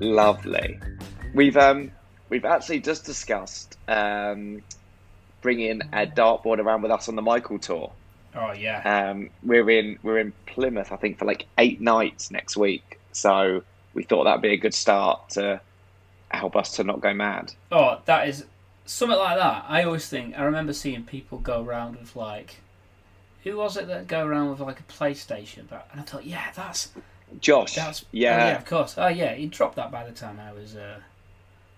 Lovely. We've um we've actually just discussed um bringing a dartboard around with us on the Michael tour. Oh yeah, Um, we're in we're in Plymouth, I think, for like eight nights next week. So we thought that'd be a good start to help us to not go mad. Oh, that is something like that. I always think I remember seeing people go around with like, who was it that go around with like a PlayStation? But and I thought, yeah, that's Josh, that's oh, yeah, yeah, of course. Oh yeah, he dropped that by the time I was uh,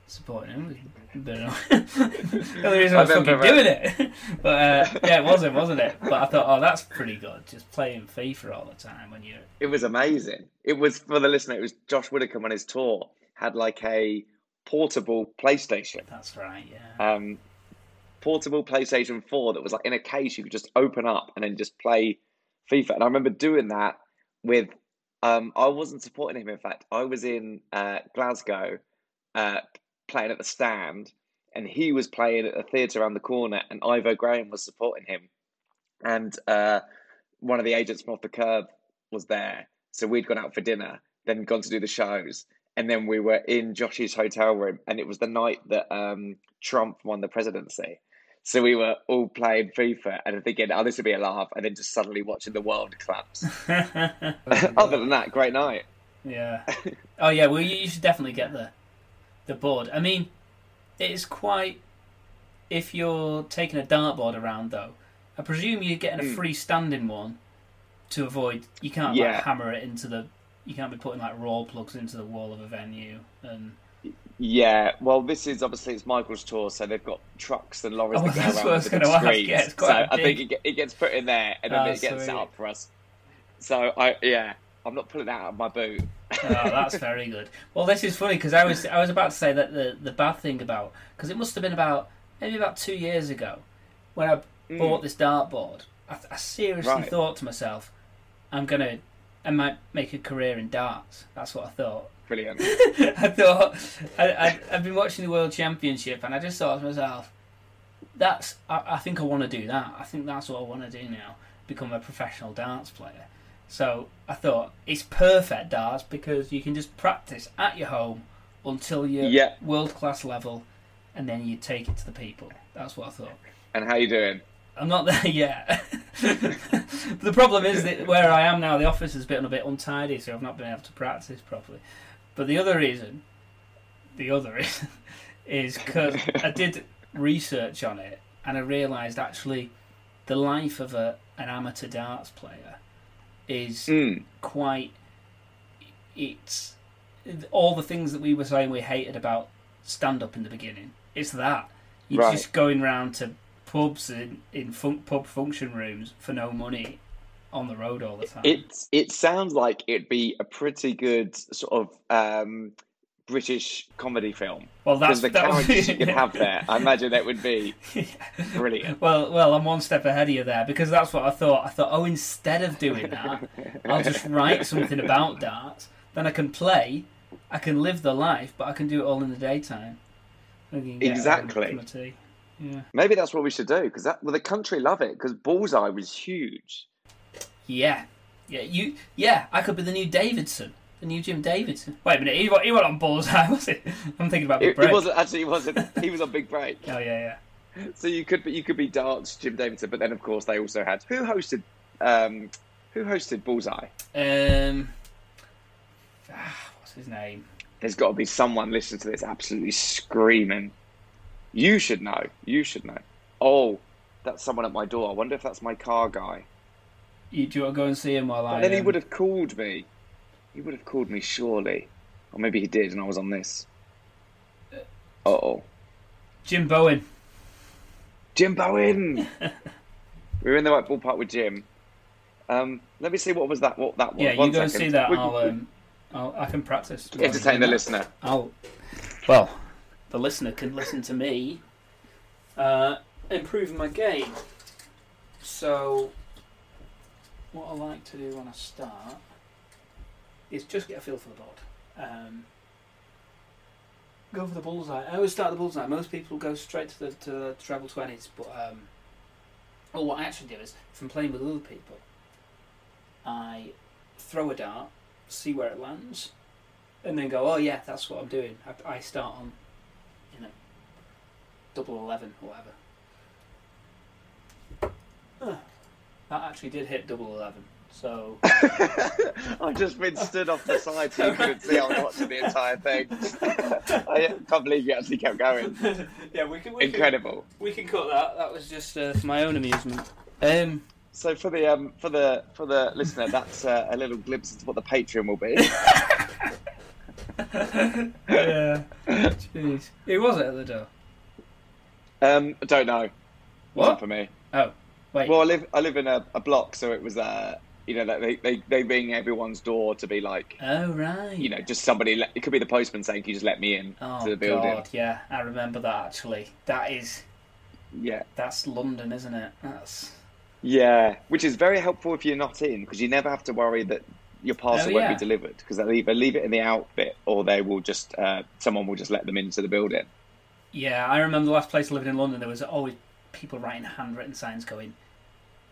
supporting him. But, the only reason I was fucking uh, doing it. but uh, yeah, it wasn't, wasn't it? But I thought, oh, that's pretty good. Just playing FIFA all the time when you're it was amazing. It was for the listener. It was Josh Widdicombe on his tour had like a portable PlayStation, That's right. Yeah. um, portable PlayStation Four that was like in a case you could just open up and then just play FIFA. And I remember doing that with. Um, I wasn't supporting him. In fact, I was in uh, Glasgow, uh, playing at the stand, and he was playing at the theatre around the corner, and Ivo Graham was supporting him, and uh, one of the agents from Off the Kerb was there. So we'd gone out for dinner, then gone to do the shows, and then we were in Josh's hotel room, and it was the night that um, Trump won the presidency. So we were all playing FIFA and thinking, "Oh, this would be a laugh," and then just suddenly watching the world collapse. Other than that, great night. Yeah. Oh yeah. Well, you, should definitely get the the board. I mean, it's quite. If you're taking a dartboard around, though, I presume you're getting a Mm. freestanding one to avoid. You can't Yeah. like hammer it into the. You can't be putting like Rawlplugs into the wall of a venue and. Yeah, well, this is obviously it's Michael's tour, so they've got trucks and lorries Oh, that go that's around what I with was the big gonna ask. screens. Yeah, so I think it, it gets put in there and then Oh, it gets set up for us. So I yeah, I'm not pulling that out of my boot. Oh, that's very good. Well, this is funny because I was I was about to say that the the bad thing about because it must have been about maybe about two years ago when I Mm. bought this dartboard. I, I seriously Right. thought to myself, I'm gonna I might make a career in darts. That's what I thought. Brilliant. I thought I, I've been watching the World Championship and I just thought to myself, that's I, I think I want to do that. I think that's what I want to do now, become a professional darts player. So I thought it's perfect darts because you can just practice at your home until you're Yeah. world class level, and then you take it to the people. That's what I thought. And how you doing? I'm not there yet. the problem is that where I am now, the office has been a bit untidy, so I've not been able to practice properly. But the other reason, the other reason, is because I did research on it and I realised actually the life of a an amateur darts player is Mm. quite. It's all the things that we were saying we hated about stand up in the beginning. It's that you're Right. just going round to pubs in in fun, pub function rooms for no money on the road all the time. It it sounds like it'd be a pretty good sort of um, British comedy film. well, that's the that characters be- you could have there, I imagine that would be brilliant. Well, well, I'm one step ahead of you there because that's what I thought. I thought, oh, instead of doing that, I'll just write something about darts. Then I can play, I can live the life, but I can do it all in the daytime. I can get Exactly. Home, cup of tea. Yeah. Maybe that's what we should do because that well, the country love it because Bullseye was huge. Yeah, yeah, you, yeah. I could be the new Davidson, the new Jim Davidson. Wait a minute, he, he wasn't on Bullseye, was he? I'm thinking about Big It, Break. it wasn't actually. It wasn't. He was on Big Break. Oh yeah, yeah. So you could be you could be darts Jim Davidson, but then of course they also had who hosted um, who hosted Bullseye. Um, ah, what's his name? There's got to be someone listening to this absolutely screaming. You should know. You should know. Oh, that's someone at my door. I wonder if that's my car guy. You, do you want to go and see him while I? But then he um, would have called me. He would have called me surely, or maybe he did, and I was on this. oh. Jim Bowen. Jim Bowen. we were in the right ballpark with Jim. Um, let me see what was that. What that was. Yeah, you One go and see that. We- I'll, um, I'll, I can practice. entertain the listener. I'll. Well, the listener can listen to me uh, improve my game. So, what I like to do when I start is just get a feel for the board. Um, go for the bullseye. I always start the bullseye. Most people go straight to the to the treble twenties, but um, well, what I actually do is from playing with other people, I throw a dart, see where it lands, and then go, oh yeah, that's what I'm doing. I, I start on, double eleven or whatever. That actually did hit double eleven. So I've just been stood off the side so you couldn't see I was watching the entire thing. I can't believe you actually kept going. yeah, we can we Incredible. Can, we can cut that. That was just uh, for my own amusement. Um, So for the um, for the for the listener, that's uh, a little glimpse into what the Patreon will be. yeah. Jeez. It was at the door? Um, I don't know. What? Wasn't for me. Oh, wait. Well, I live I live in a, a block, so it was uh, you know that they, they they ring everyone's door to be like oh right. you know just somebody. Let, it could be the postman saying, "Can you just let me in Oh to the building?" god, yeah, I remember that actually. That is Yeah, that's London, isn't it? That's yeah, which is very helpful if you're not in because you never have to worry that your parcel Oh, won't yeah. be delivered because they'll either leave it in the outfit or they will just uh, someone will just let them into the building. Yeah. I remember the last place I lived in London. There was always people writing handwritten signs going,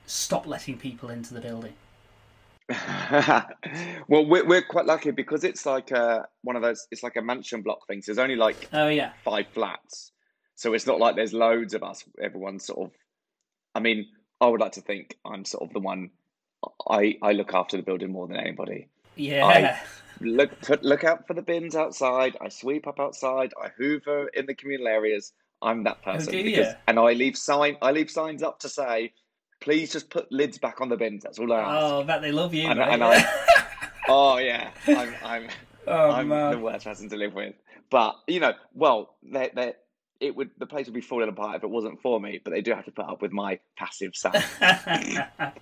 "Stop letting people into the building." well, we're we're quite lucky because it's like a, one of those. It's like a mansion block thing. So there's only like Oh yeah, five flats, so it's not like there's loads of us. Everyone's sort of. I mean, I would like to think I'm sort of the one. I I look after the building more than anybody. yeah. Look put look out for the bins outside. I sweep up outside. I hoover in the communal areas. I'm that oh, person. do because- and I leave sign. I leave signs up to say, please just put lids back on the bins. That's all I ask. Oh, bet they love you. And- and I- Oh yeah, I'm I'm oh I'm man. the worst person to live with. But you know, well, they they it would the place would be falling apart if it wasn't for me. But they do have to put up with my passive sound.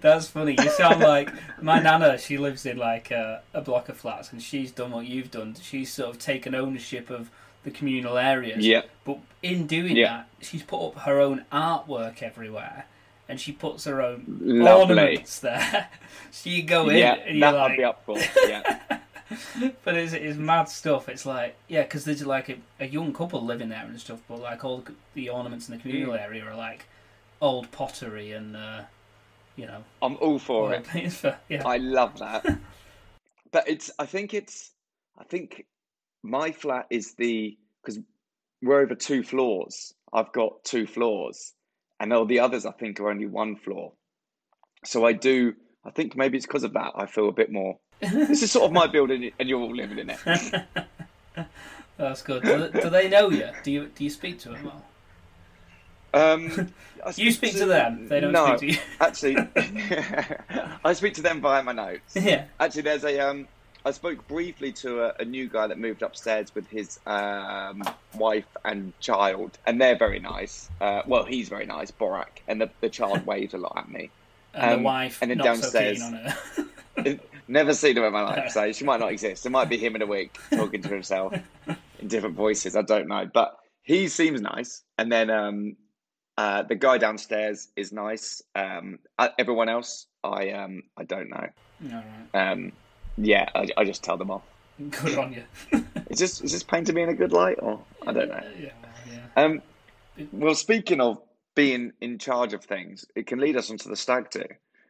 That's funny. You sound like my nana. She lives in like a, a block of flats, and she's done what you've done. She's sort of taken ownership of the communal areas. yeah, But in doing Yeah. that, she's put up her own artwork everywhere, and she puts her own lovely. ornaments there. so you go in, Yeah, and you're like, be up for. Yeah, but it's, it's mad stuff. It's like, yeah, because there's like a, a young couple living there and stuff, but like all the, the ornaments in the communal Mm. area are like old pottery and, uh, you know, I'm all for it. for, uh, yeah. I love that. but it's I think it's I think my flat is the because we're over two floors. I've got two floors, and all the others I think are only one floor. So I do. I think maybe it's because of that. I feel a bit more. this is sort of my building, and you're all living in it. That's good. Do, do they know you? Do you do you speak to them? Well, Um, you speak to them. They don't no, speak to you. actually, I speak to them via my notes. yeah. Actually, there's a um. I spoke briefly to a, a new guy that moved upstairs with his um, wife and child, and they're very nice. Uh, well, he's very nice, Borak, and the, the child waves a lot at me. And Um, the wife and then downstairs- so her. Never seen him in my life, so she might not exist. It might be him in a week talking to himself in different voices. I don't know, but he seems nice. And then um, uh, the guy downstairs is nice. Um, uh, everyone else, I um, I don't know. All right. Um, yeah, I, I just tell them off. Good on you. Is this is this painting me in a good light, or I don't know. Yeah, well, yeah. Um, well, speaking of being in charge of things, it can lead us onto the stag do,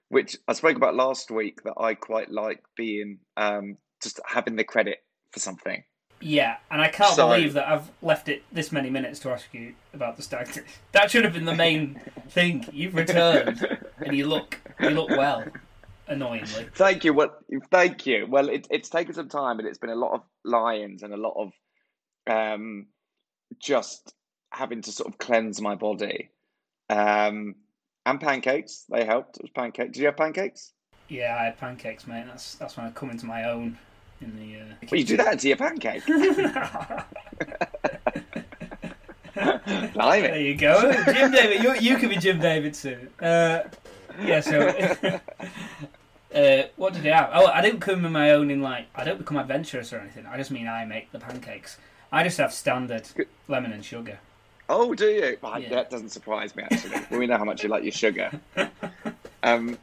which I spoke about last week. That I quite like being um, just having the credit for something. Yeah, and I can't Sorry. believe that I've left it this many minutes to ask you about the stag. That should have been the main thing. You've returned, and you look you look well. Annoyingly, Thank you. Well, thank you. Well, it, it's taken some time, but it's been a lot of lions and a lot of um, just having to sort of cleanse my body. Um, and pancakes, they helped. It was pancakes. Did you have pancakes? yeah, I had pancakes, mate. That's that's when I come into my own in the. Uh, Well, you do that into your pancake. Blimey. There you go, Jim David. You, you could be Jim David soon. Uh, yeah. So, uh, what did I have? Oh, I didn't come in my own in like I don't become adventurous or anything. I just mean I make the pancakes. I just have standard lemon and sugar. Oh, do you? Well, Yeah. That doesn't surprise me actually. we know how much you like your sugar. Um,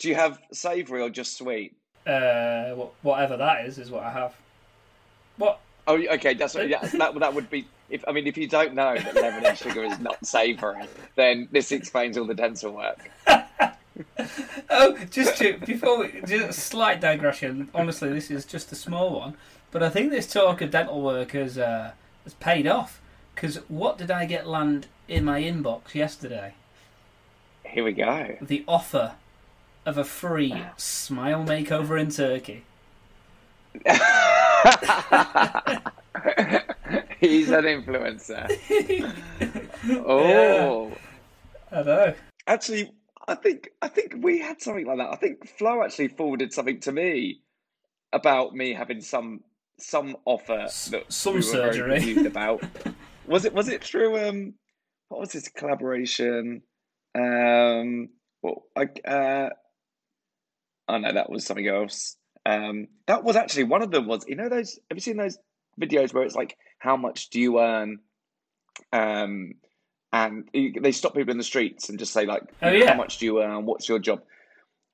do you have savoury or just sweet? Uh, whatever that is, is what I have. What? Oh, okay. That's yeah, that. That would be. If I mean, if you don't know that lemon and sugar is not savoury, then this explains all the dental work. Oh, just to before we just a slight digression. Honestly, this is just a small one, but I think this talk of dental work has uh, has paid off. Because what did I get land in my inbox yesterday? Here we go. The offer of a free smile makeover in Turkey. He's an influencer. Oh, I know. actually, I think I think we had something like that. I think Flo actually forwarded something to me about me having some some offer that some we were surgery. very confused about. was it was it through um what was this collaboration? Um, well, I uh, oh no, that was something else. Um, that was actually one of them. Was you know those? Have you seen those videos where it's like how much do you earn? Um, and they stop people in the streets and just say like, Oh, yeah. how much do you earn? What's your job?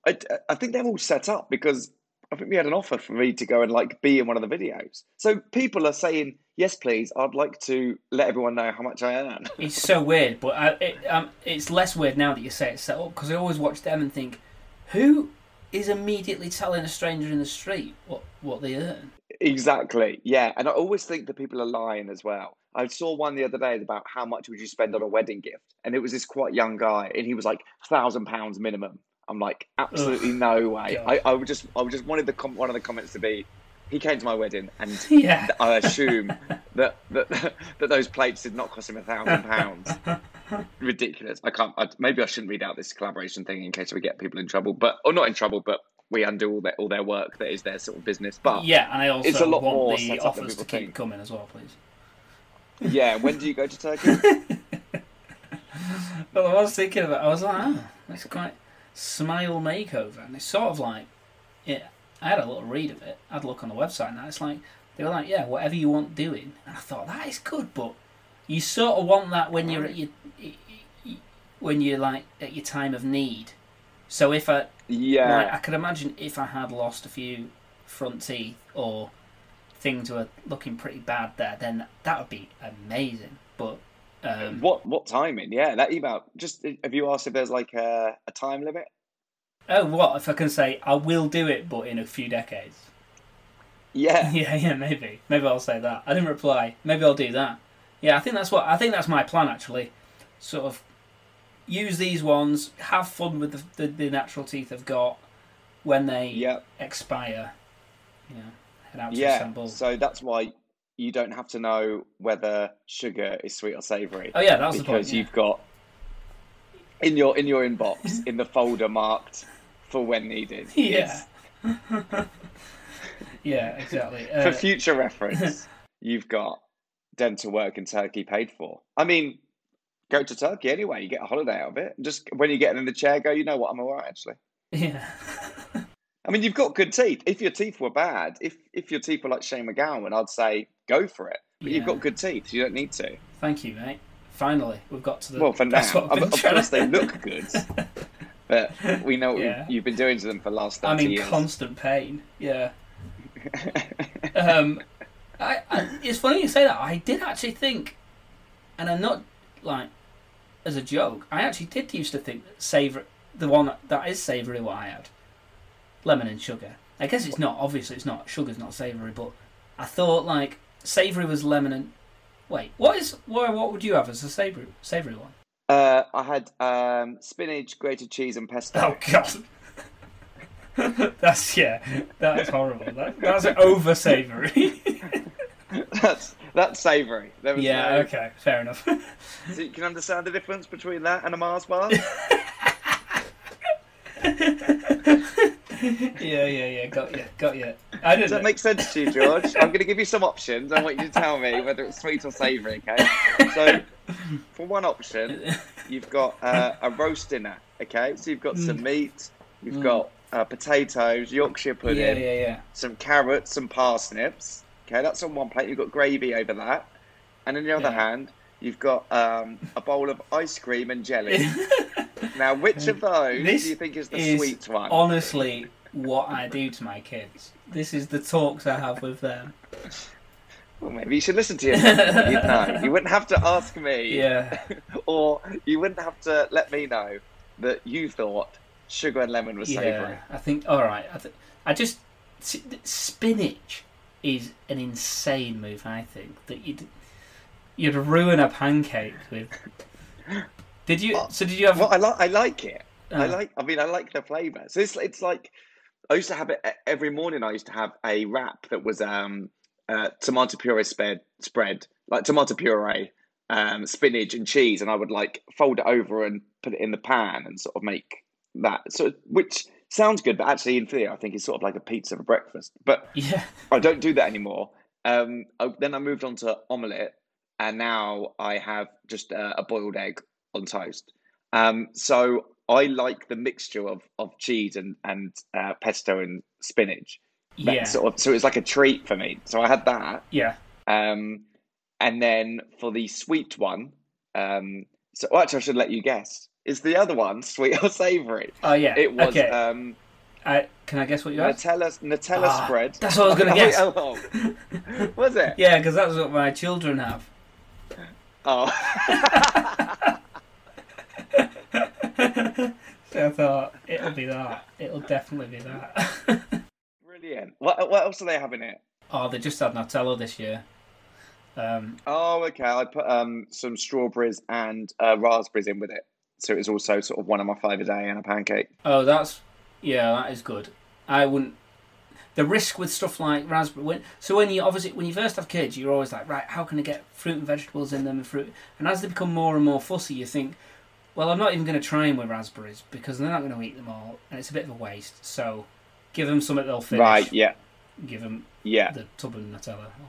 I, I think they're all set up because I think we had an offer for me to go and like be in one of the videos. So people are saying, yes, please, I'd like to let everyone know how much I earn. It's so weird, but I, it, um, it's less weird now that you say it's set up because I always watch them and think, who is immediately telling a stranger in the street what, what they earn? Exactly. Yeah. And I always think that people are lying as well. I saw one the other day about how much would you spend on a wedding gift? And it was this quite young guy and he was like thousand pounds minimum. I'm like, absolutely no way. God. I, I would just I would just wanted the com- one of the comments to be he came to my wedding and Yeah. I assume that, that that those plates did not cost him a thousand pounds. Ridiculous. I can't. I, maybe I shouldn't read out this collaboration thing in case we get people in trouble, but or not in trouble, but we undo all their all their work that is their sort of business. But Yeah, and I also It's a lot want more the set up than offers to keep think. coming as well, please. yeah, when do you go to Turkey? Well, I was thinking of it. I was like, oh, it's quite smile makeover, and it's sort of like, yeah. I had a little read of it. I'd look on the website, and it's like they were like, yeah, whatever you want doing. And I thought that is good, but you sort of want that when you're at your when you're like at your time of need. So if I Yeah, like, I could imagine if I had lost a few front teeth or things were looking pretty bad there, then that would be amazing. But um, what what timing? Yeah, that email. Just have you asked if there's like a, a time limit? Oh, what if I can say I will do it, but in a few decades? Yeah, Yeah, yeah, maybe, maybe I'll say that. I didn't reply. Maybe I'll do that. Yeah, I think that's what I think that's my plan actually. Sort of use these ones, have fun with the, the, the natural teeth I've got when they yeah, expire. You know, head out to yeah. Istanbul. So that's why you don't have to know whether sugar is sweet or savoury oh yeah, that was the point. because Yeah. you've got in your in your inbox in the folder marked for when needed. Yeah. Yeah, exactly. for Uh, future reference, you've got dental work in Turkey paid for. I mean, go to Turkey anyway. You get a holiday out of it. Just when you're getting in the chair, go. You know what? I'm alright actually. yeah. I mean, you've got good teeth. If your teeth were bad, if if your teeth were like Shane MacGowan, I'd say go for it. But you've got good teeth. So you don't need to. Thank you, mate. Finally, we've got to the. Well, for now, that's of, of course they look good, but we know what Yeah. you've, you've been doing to them for the last I'm in years. constant pain. Yeah. Um, I, I, it's funny you say that. I did actually think, and I'm not like as a joke. I actually did used to think that savor the one that, that is savoury. What I had, lemon and sugar. I guess it's not. Obviously, it's not. Sugar's not savoury, but I thought like savoury was lemon and. Wait, what is what? What would you have as a savoury savoury one? uh, I had um, spinach, grated cheese, and pesto. Oh God. that's yeah. That's horrible. That, that's over savoury. that's that's savoury. Yeah. no, Okay. Fair enough. So you can understand the difference between that and a Mars bar. yeah, yeah, yeah. Got you. Got you. I didn't. Does that make sense to you, George? I'm going to give you some options. I want you to tell me whether it's sweet or savoury. Okay. So for one option, you've got uh, a roast dinner. Okay, so you've got Mm. some meat, you've got uh, potatoes, Yorkshire pudding, yeah, yeah, yeah. some carrots, some parsnips. Okay, that's on one plate. You've got gravy over that, and on the other Yeah. hand, you've got um, a bowl of ice cream and jelly. now, which of those This do you think is the is sweet one? honestly what I do to my kids. This is the talks I have with them. Well, maybe you should listen to yourself. You'd know. You wouldn't have to ask me. Yeah. or you wouldn't have to let me know that you thought sugar and lemon was savoury. I think. All right, I, th- I just spinach is an insane move. I think that you'd you'd ruin a pancake with. Did you? So did you have? Well, I like I like it. I Uh. like. I mean, I like the flavour. So it's it's like I used to have it every morning. I used to have a wrap that was um uh, tomato puree spread spread like tomato puree, um, spinach and cheese, and I would like fold it over and put it in the pan and sort of make that. So which sounds good, but actually in theory, I think it's sort of like a pizza for breakfast. But yeah. I don't do that anymore. Um, I, then I moved on to omelette, and now I have just uh, a boiled egg on toast. Um, so I like the mixture of, of cheese and and uh, pesto and spinach. That Yeah. Sort of, so it was like a treat for me. So I had that, Yeah. um, and then for the sweet one, um, so well, actually I should let you guess. Is the other one sweet or savoury? Oh yeah. It was Okay. um, I, can I guess what you had? Nutella Nutella Ah, spread. that's what I was gonna Oh, guess. oh, was it? Yeah, because that's what my children have. Oh. So I thought it'll be that. It'll definitely be that. Brilliant. What what else do they have in it? oh, they just had Nutella this year. Um, Oh, okay. I put um some strawberries and uh, raspberries in with it, so it was also sort of one of my five a day and a pancake. Oh, that's yeah, that is good. I wouldn't. The risk with stuff like raspberry. When, so when you obviously when you first have kids, you're always like, right, how can I get fruit and vegetables in them and fruit? And as they become more and more fussy, you think, well, I'm not even going to try them with raspberries because they're not going to eat them all, and it's a bit of a waste. So give them something they'll finish. Right. Yeah. Give them Yeah. the tub of Nutella or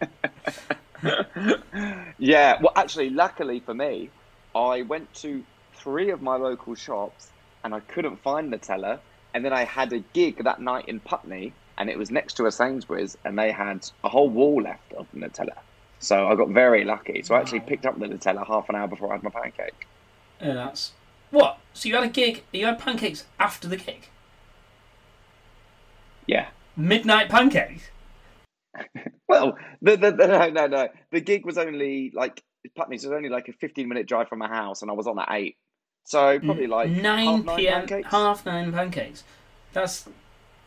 whatever. Yeah. Well, actually, luckily for me, I went to three of my local shops and I couldn't find Nutella. And then I had a gig that night in Putney, and it was next to a Sainsbury's, and they had a whole wall left of Nutella. So I got very lucky. So I actually picked up the Nutella half an hour before I had my pancake. And that's what. So you had a gig. You had pancakes after the gig. Yeah. Midnight pancakes. Well, the, the, the, no, no, no. The gig was only like Putney's was only like a fifteen minute drive from my house, and I was on at eight. So probably like nine half p.m. pancakes. half nine pancakes. That's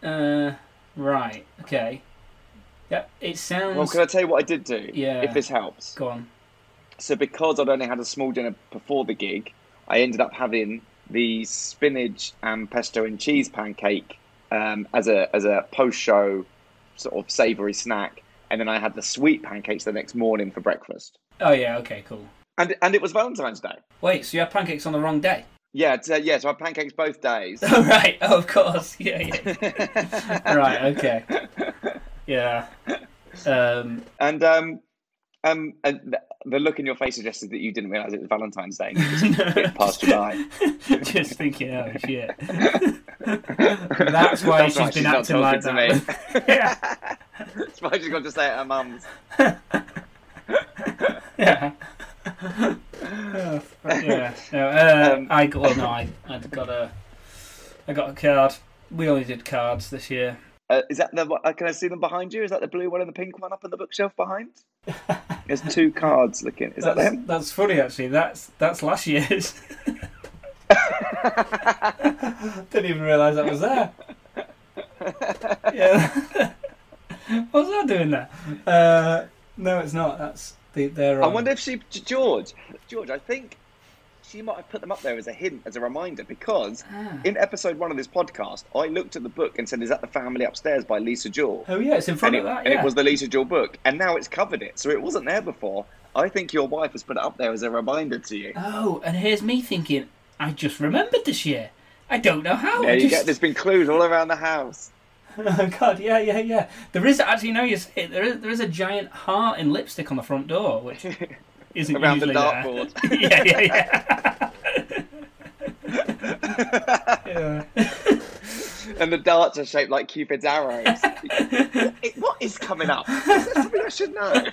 uh right. Okay. Yep. It sounds. Well, can I tell you what I did do? Yeah. If this helps. Go on. So because I'd only had a small dinner before the gig, I ended up having the spinach and pesto and cheese pancake um, as a as a post show sort of savoury snack, and then I had the sweet pancakes the next morning for breakfast. Oh yeah. Okay. Cool. And and it was Valentine's Day. Wait. So you had pancakes on the wrong day? Yeah, so, yeah. So I had pancakes both days. Oh right. Oh, of course. Yeah. Yeah. right. Okay. Yeah. Um. And um, um, and th- the look in your face suggested that you didn't realise it was Valentine's Day. and You just it passed you by. just thinking, oh shit. That's why That's she's been not acting like talking that. to me. yeah. That's why she's got to stay at her mum's. Yeah. Yeah. No, uh, Um, I got. Well, no, I I got a. I got a card. We only did cards this year. Uh, is that the? uh, Can I see them behind you? Is that the blue one and the pink one up on the bookshelf behind? There's two cards looking. Is that that's, them? That's funny, actually. That's that's last year's. Didn't even realise that was there. Yeah. what was I doing there? Uh, no, it's not. That's the, they're I wonder if she, George, George. I think she might have put them up there as a hint, as a reminder, because Ah. in episode one of this podcast, I looked at the book and said, "Is that the Family Upstairs by Lisa Jewell?" Oh yeah, it's in front and, it, of that. and it was the Lisa Jewell book, and now it's covered it, so it wasn't there before. I think your wife has put it up there as a reminder to you. Oh, and here's me thinking, I just remembered this year. I don't know how. There I you just... get. There's been clues all around the house. Oh God, yeah, yeah, yeah. There is actually no, you say it, there is there is a giant heart in lipstick on the front door, which isn't around the dartboard. yeah, yeah, yeah. yeah. and the darts are shaped like Cupid's arrows. what, i- what is coming up? Is there something I should know?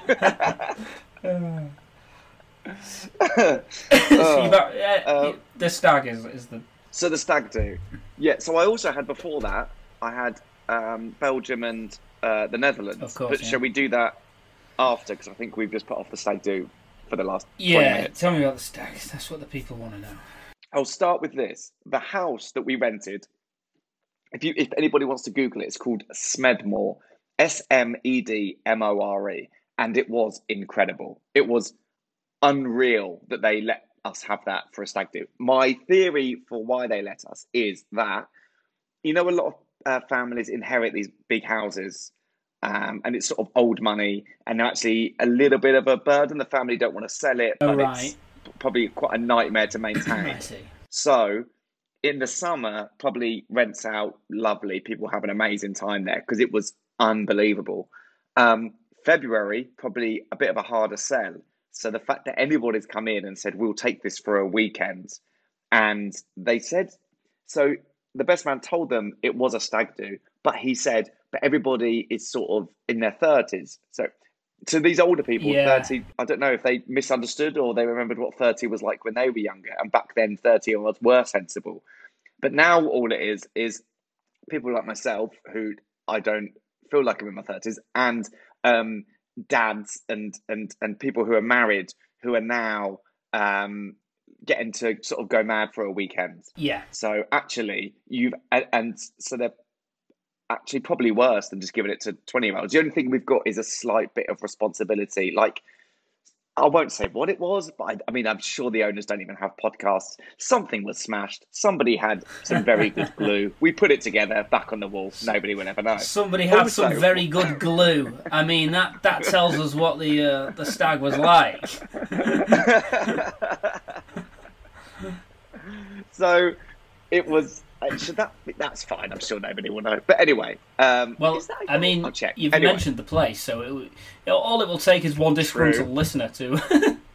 So you've got, uh, Uh, the stag is, is the so the stag do. Yeah. So I also had before that. I had um, Belgium and uh, the Netherlands. Of course, But yeah. shall we do that after? Because I think we've just put off the stag do for the last yeah. Tell me about the stags. That's what the people want to know. I'll start with this. The house that we rented, if you if anybody wants to Google it, it's called Smedmore. S M E D M O R E. And it was incredible. It was unreal that they let us have that for a stag do. My theory for why they let us is that you know a lot of uh, families inherit these big houses um, and it's sort of old money and actually a little bit of a burden. The family don't want to sell it, Oh, but right. it's probably quite a nightmare to maintain. So in the summer, probably rents out lovely. People have an amazing time there because it was unbelievable. Um, February, probably a bit of a harder sell. So the fact that anybody's come in and said, we'll take this for a weekend. And they said, so the best man told them it was a stag do, but he said, but everybody is sort of in their 30s. So to these older people, Yeah. 30, I don't know if they misunderstood or they remembered what 30 was like when they were younger. And back then, 30 year olds were sensible. But now all it is is people like myself who I don't feel like I'm in my 30s and um, dads and, and, and people who are married who are now um, getting to sort of go mad for a weekend. Yeah. So actually, you've and, and so they're actually probably worse than just giving it to twenty year olds. The only thing we've got is a slight bit of responsibility. Like I won't say what it was, but I, I mean I'm sure the owners don't even have podcasts. Something was smashed. Somebody had some very good glue. We put it together back on the wall. Nobody will ever know. Somebody had some very good glue. I mean that that tells us what the uh, the stag was like. so it was. uh, Should that that's fine. I'm sure nobody will know. But anyway, um, Well, is that a I mean, I'll check. you've Anyway. mentioned the place, so it, w- you know, all it will take is one disgruntled listener to.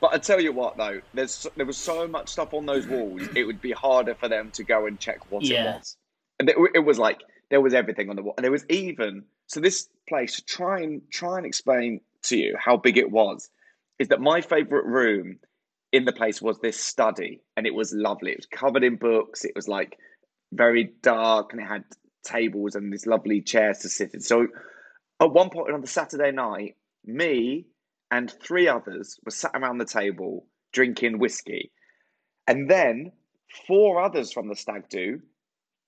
But I tell you what, though, there's there was so much stuff on those walls. It would be harder for them to go and check what Yeah. it was. And it, it was like there was everything on the wall, and there was even so. This place to try and try and explain to you how big it was is that my favorite room in the place was this study, and it was lovely. It was covered in books. It was like very dark, and it had tables and these lovely chairs to sit in. So at one point on the Saturday night, me and three others were sat around the table drinking whiskey. And then four others from the stag do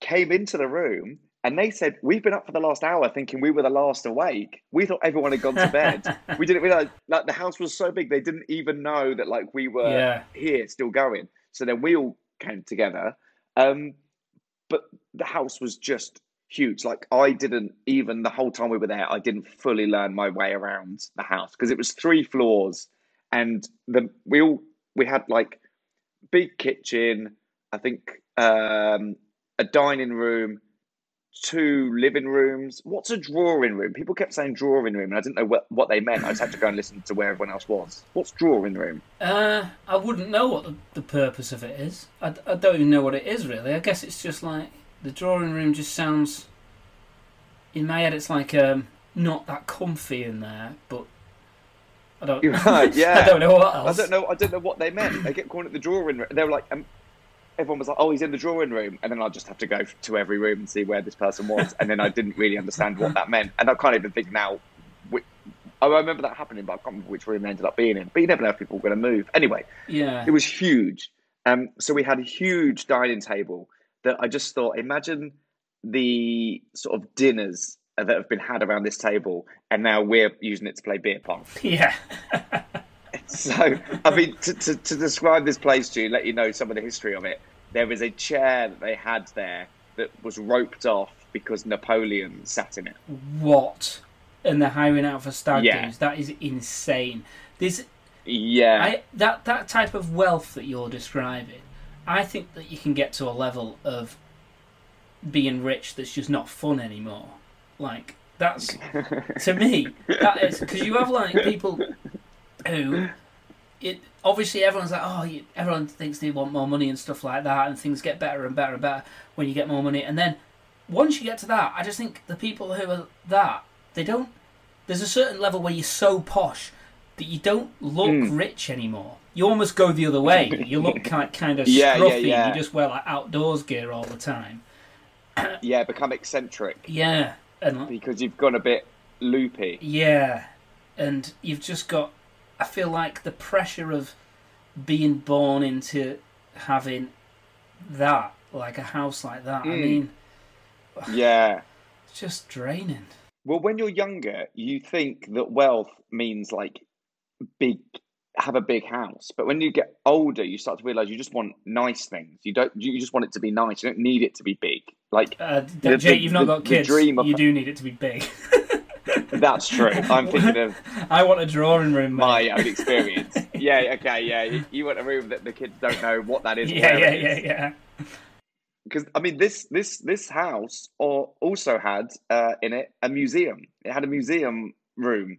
came into the room and they said, We've been up for the last hour thinking we were the last awake. We thought everyone had gone to bed. we didn't realize like the house was so big they didn't even know that like we were Yeah. here still going. So then we all came together. Um, but the house was just huge. Like I didn't even the whole time we were there, I didn't fully learn my way around the house because it was three floors, and the we all we had like big kitchen, I think um, a dining room, two living rooms. What's a drawing room? People kept saying drawing room, and I didn't know what, what they meant. I just had to go and listen to where everyone else was. What's drawing room? uh, I wouldn't know what the, the purpose of it is. I, I don't even know what it is really. I guess it's just like the drawing room just sounds. In my head, it's like um, not that comfy in there, but I don't. Right, yeah. I don't know what else. I don't know. I don't know what they meant. They kept calling it the drawing room. They were like, um, everyone was like, "Oh, he's in the drawing room," and then I just have to go to every room and see where this person was, and then I didn't really understand what that meant, and I can't even think now. Which, I remember that happening, but I can't remember which room they ended up being in. But you never know if people were going to move. Anyway, Yeah. it was huge. Um, so we had a huge dining table that I just thought, imagine the sort of dinners that have been had around this table, and now we're using it to play beer pong. Yeah. So, I mean, to, to, to describe this place to you, let you know some of the history of it, there was a chair that they had there that was roped off because Napoleon sat in it. what? And they're hiring out for stag Yeah. That is insane. This Yeah. I that that type of wealth that you're describing, I think that you can get to a level of being rich that's just not fun anymore. Like that's to me that is because you have like people who it obviously everyone's like, oh, you, everyone thinks they want more money and stuff like that, and things get better and better and better when you get more money. And then once you get to that, I just think the people who are that they don't. There's a certain level where you're so posh that you don't look Mm. rich anymore. You almost go the other way. You look kind kind of Yeah, yeah, scruffy. yeah. You just wear like outdoors gear all the time. Yeah, become eccentric Yeah, and because you've gone a bit loopy. Yeah, and you've just got. I feel like the pressure of being born into having that, like a house like that. I Mm. mean, Yeah. it's just draining. Well, when you're younger, you think that wealth means like big, have a big house. But when you get older, you start to realize you just want nice things. You don't. You just want it to be nice. You don't need it to be big. Like Uh, Jake, the- you've not the- got the kids. dream of- You do need it to be big. that's true. I'm thinking of I want a drawing room. Mate. my own experience. Yeah. Okay. Yeah. You, want a room that the kids don't know what that is. yeah, yeah, is. yeah, yeah. because I mean this this this house or also had uh, in it a museum. It had a museum room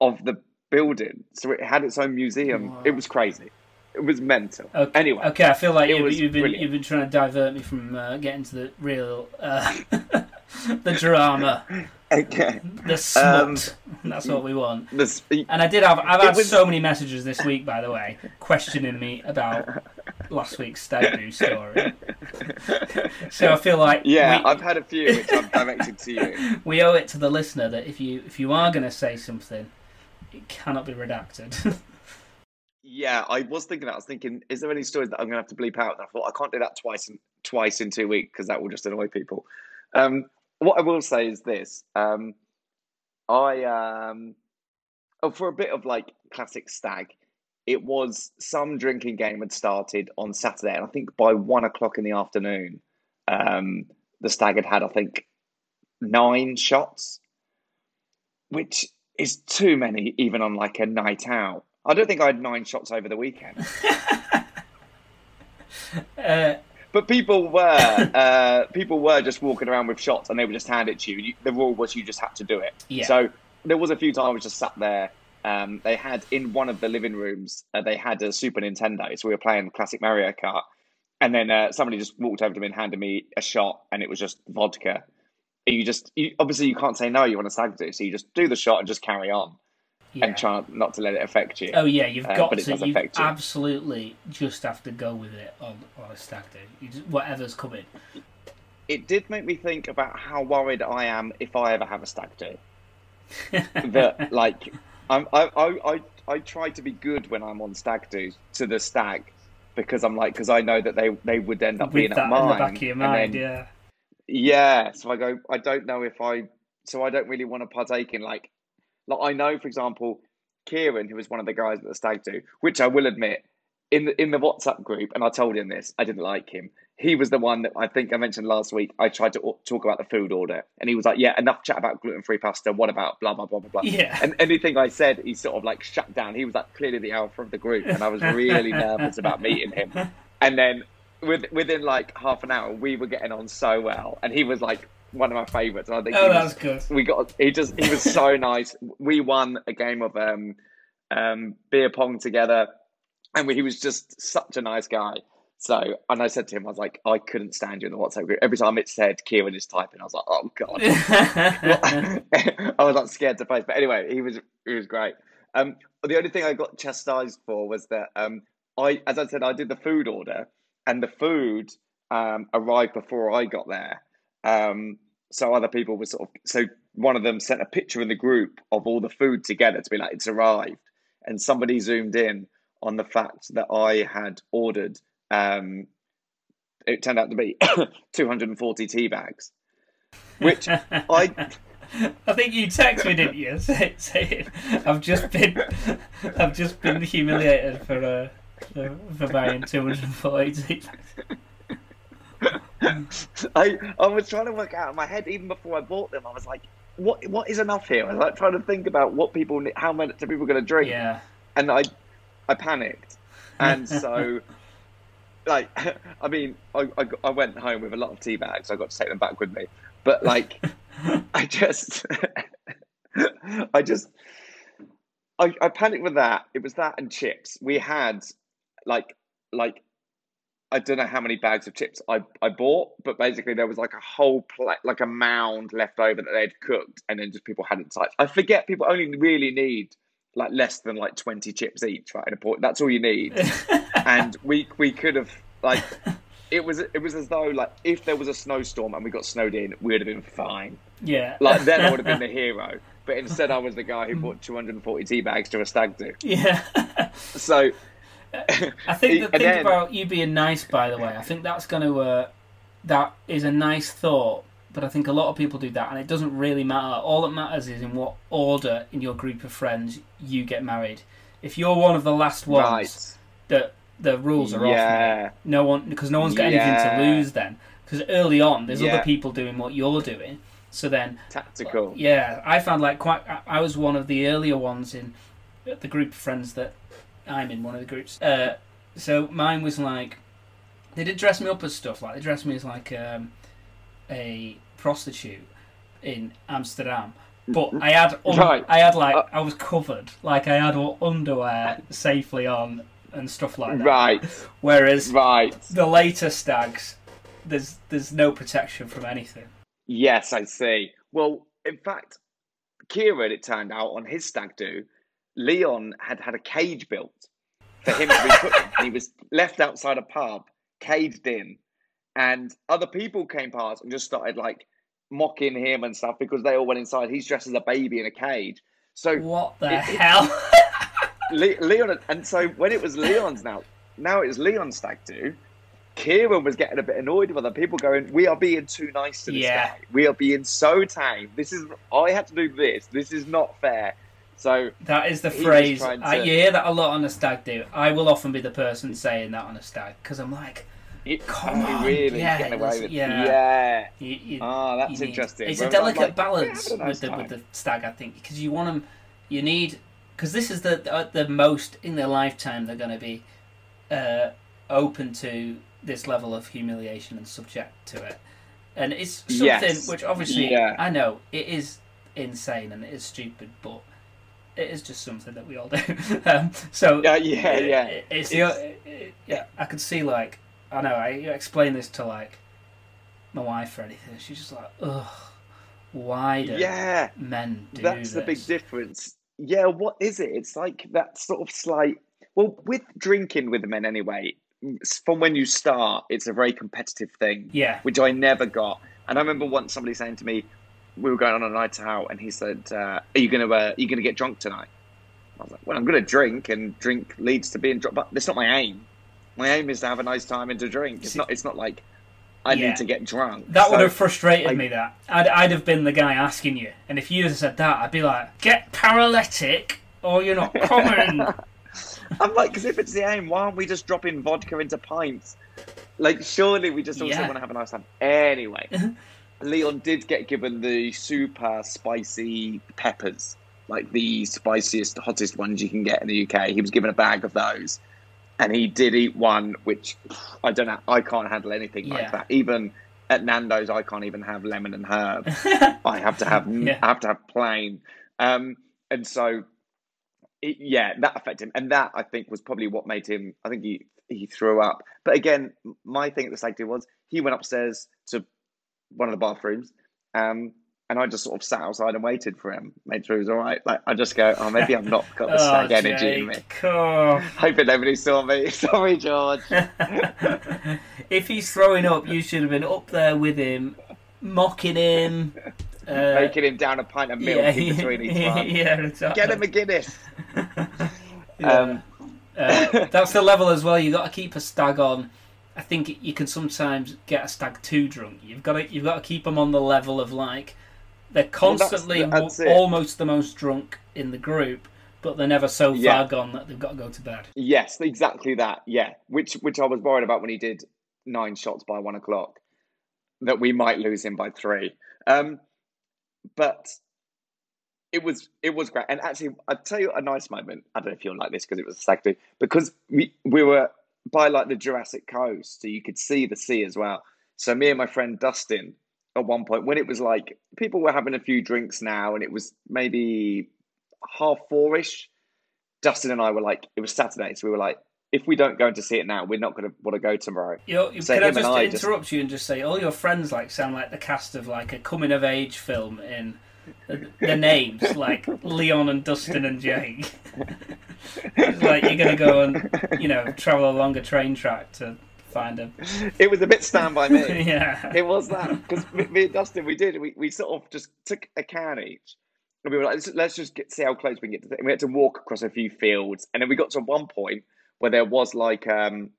of the building, so it had its own museum. Wow. It was crazy. It was mental. Okay, Anyway, okay. I feel like you, was you've been brilliant. you've been trying to divert me from uh, getting to the real, uh, the drama, okay. the smut. That's what we want. This, And I did have I've had was- so many messages this week, by the way, questioning me about last week's stag story. So I feel like yeah, we, I've had a few which I've directed to you. we owe it to the listener that if you if you are going to say something, it cannot be redacted. Yeah, I was thinking that. I was thinking, is there any stories that I'm going to have to bleep out? And I thought I can't do that twice in twice in two weeks because that will just annoy people. Um, what I will say is this: um, I um, oh, for a bit of like classic stag, it was some drinking game had started on Saturday, and I think by one o'clock in the afternoon, um, the stag had had I think nine shots, which is too many even on like a night out. I don't think I had nine shots over the weekend. uh, But people were uh, people were just walking around with shots, and they would just hand it to you. you. The rule was you just had to do it. Yeah. So there was a few times I was just sat there. Um, they had in one of the living rooms, uh, they had a Super Nintendo, so we were playing classic Mario Kart, and then uh, somebody just walked over to me and handed me a shot, and it was just vodka. And you just you, obviously you can't say no. You want to stag do, so you just do the shot and just carry on yeah. and try not to let it affect you. Oh yeah, you've Uh, got to. You absolutely just have to go with it on, on a stag do. You just, whatever's coming. it did make me think about how worried I am if I ever have a stag do. that like I'm, I, I I I try to be good when I'm on stag do to the stag because I'm like because I know that they they would end up with being that at in mine the back of your and mind, then- yeah. yeah so I go I don't know if I so I don't really want to partake in like like I know for example Kieran who was one of the guys at the stag do which I will admit in the in the WhatsApp group and I told him this I didn't like him he was the one that I think I mentioned last week. I tried to talk about the food order, and he was like, "Yeah, enough chat about gluten-free pasta. What about blah blah blah blah blah?" Yeah. And anything I said, he sort of like shut down. He was like clearly the alpha of the group, and I was really nervous about meeting him. And then with, within like half an hour, we were getting on so well, and he was like one of my favourites. And I think Oh, that's was, good. we got he just he was so nice. We won a game of um um beer pong together, and we, he was just such a nice guy. So, and I said to him, I was like, I couldn't stand you in the WhatsApp group. Every time it said Kieran is typing, I was like, oh god. I was like scared to face. But anyway, he was he was great. Um, the only thing I got chastised for was that um, I, as I said, I did the food order, and the food um, arrived before I got there. Um, so other people were sort of so one of them sent a picture in the group of all the food together to be like it's arrived, and somebody zoomed in on the fact that I had ordered. Um, it turned out to be 240 tea bags, which I I think you texted me, didn't you? Say, saying, "I've just been, I've just been humiliated for uh, for, for buying two hundred and forty. I I was trying to work out in my head even before I bought them. I was like, what what is enough here? I was like trying to think about what people how much are people going to drink, Yeah, and I I panicked, and so like I mean I, I I went home with a lot of tea bags. I got to take them back with me, but like I just I just I, I panicked with that. It was that and chips. We had like like I don't know how many bags of chips I, I bought, but basically there was like a whole plate, like a mound left over that they'd cooked, and then just people hadn't touched. I forget people only really need like less than like twenty chips each, right? In a port, that's all you need. and we we could have like it was it was as though like if there was a snowstorm and we got snowed in, we would have been fine. Yeah. Like then I would have been the hero. But instead, I was the guy who bought 240 tea bags to a stag do. Yeah. So I think the thing then- about you being nice, by the way, I think that's going to uh, that is a nice thought. But I think a lot of people do that, and it doesn't really matter. All that matters is in what order in your group of friends you get married. If you're one of the last ones, right, that the rules are off. mate. yeah, No one, because no one's got anything to lose then. Because early on, there's Yeah. other people doing what you're doing. So then, tactical. yeah, I found like quite. I was one of the earlier ones in the group of friends that I'm in. One of the groups. Uh, so mine was like they did dress me up as stuff. Like they dressed me as like um, a prostitute in Amsterdam. But I had un- Right. I had like Uh, I was covered. Like I had all underwear safely on and stuff like that. Right, Whereas right. the later stags, there's there's no protection from anything. Yes, I see. Well, in fact, Kieran, it turned out, on his stag do, Leon had had a cage built for him to be put in. And he was left outside a pub, caged in, and other people came past and just started like mocking him and stuff because they all went inside. He's dressed as a baby in a cage. So What the It- hell? Le- Leon, and so when it was Leon's now, now it was Leon's stag do. Kieran was getting a bit annoyed with other people going, "We are being too nice to this Yeah. guy. We are being so tame. This is I had to do this. This is not fair." So That is the phrase. trying I, you hear that a lot on a stag do. I will often be the person saying that on a stag because I'm like, it, Come oh, on, really yeah, getting away with yeah. yeah. you, you, Ah, you that's interesting. It's a Whereas delicate like, balance having a nice with the with the stag, I think, because you want them. You need because this is the uh, the most in their lifetime they're going to be uh, open to this level of humiliation and subject to it, and it's something Yes. which obviously Yeah. I know it is insane and it is stupid, but. It is just something that we all do. um, so Yeah, yeah, it- yeah. it- it's, It's- it- yeah. I could see like I know I explain this to like my wife or anything. She's just like, ugh, why do Yeah, men do that's the big difference. Yeah, what is it? It's like that sort of slight. Well, with drinking with the men anyway, from when you start, it's a very competitive thing. Yeah, which I never got. And I remember once somebody saying to me, we were going on a night out, and he said, uh, "Are you gonna uh, are you gonna get drunk tonight?" I was like, "Well, I'm gonna drink, and drink leads to being drunk, but that's not my aim. My aim is to have a nice time and to drink. It's not. It's not like I Yeah. need to get drunk." that would have frustrated I- me. That I'd I'd have been the guy asking you, and if you'd have said that, I'd be like, get paralytic or you're not coming. I'm like, because if it's the aim, why aren't we just dropping vodka into pints? Like, surely we just also Yeah. want to have a nice time. Anyway, Leon did get given the super spicy peppers, like the spiciest, hottest ones you can get in the UK. He was given a bag of those, and he did eat one, which I don't know. I can't handle anything Yeah. like that. Even at Nando's, I can't even have lemon and herb. I have to have Yeah. I have to have plain. Um, and so, it, yeah, that affected him, and that I think was probably what made him. I think he he threw up. But again, my thing at the do was he went upstairs to one of the bathrooms, um, and I just sort of sat outside and waited for him, made sure he was all right. Like I just go, oh, maybe I've not got the oh, stag energy in me. Oh. Hoping nobody saw me. Sorry, George. if he's throwing up, you should have been up there with him, mocking him. Uh, Making him down a pint of milk in between each one. yeah, exactly. Get him a Guinness. Yeah. Um, Uh, that's the level as well. You've got to keep a stag on. I think you can sometimes get a stag too drunk. You've got to you've got to keep them on the level of like they're Well, that's- constantly that's w- almost the most drunk in the group, but they're never so Yeah. far gone that they've got to go to bed. Yes, exactly that. Yeah, which which I was worried about when he did nine shots by one o'clock, that we might lose him by three. Um, but it was it was great, and actually, I'd tell you a nice moment. I don't know if you'll like this because it was a stag do, because we we were by like the Jurassic Coast, so you could see the sea as well. So me and my friend Dustin, at one point when it was like people were having a few drinks now, and it was maybe half four ish, Dustin and I were like, it was Saturday, so we were like, if we don't go to see it now, we're not going to want to go tomorrow. You know, So can I just I interrupt just- you and just say all your friends like sound like the cast of like a coming of age film in the, names like Leon and Dustin and Jake. it's like you're gonna go and you know travel along a train track to find a It was a bit stand by me. yeah. It was that because me, and Dustin, we did. We, we sort of just took a can each, and we were like, let's, let's just get see how close we can get to. The, and we had to walk across a few fields, and then we got to one point where there was like um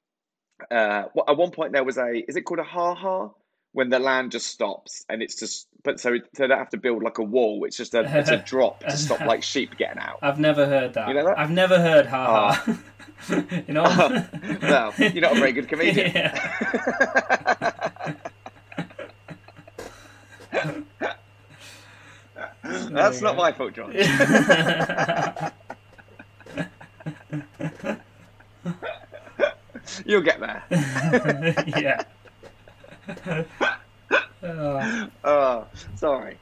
uh at one point there was a is it called a ha ha when the land just stops and it's just but so so they don't have to build like a wall. It's just a it's a drop to stop like sheep getting out. I've never heard that. You know that? I've never heard ha ha. Ah. you know? well, you're not a very good comedian. Yeah. That's not my fault, John. You'll get there. yeah. Oh, sorry.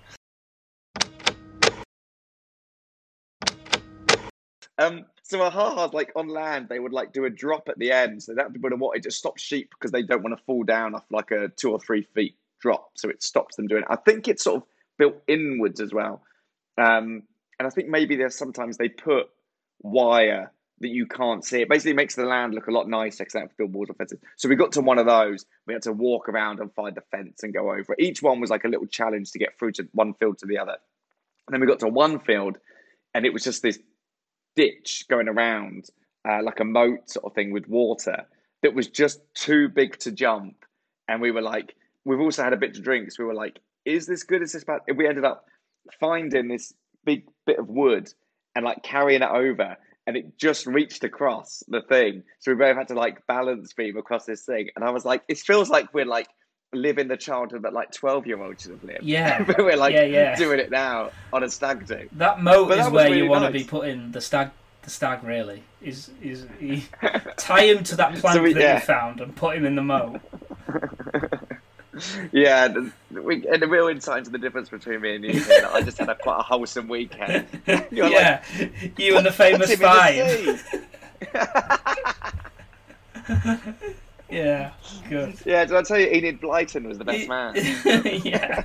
Um, so a ha-ha's like on land, they would like do a drop at the end, so that would have wanted to stop sheep because they don't want to fall down off like a two or three feet drop, so it stops them doing it. I think it's sort of built inwards as well, um, and I think maybe there's sometimes they put wire that you can't see. It basically makes the land look a lot nicer because they have to build walls or fences. So we got to one of those. We had to walk around and find the fence and go over it. Each one was like a little challenge to get through to one field to the other. And then we got to one field, and it was just this ditch going around, uh, like a moat sort of thing with water that was just too big to jump. And we were like, we've also had a bit to drink, so we were like, is this good? Is this bad? And we ended up finding this big bit of wood and like carrying it over. And it just reached across the thing. So we both had to like balance beam across this thing. And I was like, it feels like we're like living the childhood that like 12 year olds should have lived. Yeah. But we're like Yeah, yeah. doing it now on a stag do. that moat But is that where really you want to be putting the stag. The stag really is is tie him to that plank So we- that yeah. you found and put him in the moat. Yeah, the, we, and the real insight into the difference between me and you. is that I just had a quite a wholesome weekend. You're yeah, you and the famous Put him in the five. Yeah, good. yeah, did I tell you Enid Blyton was the best man? yeah.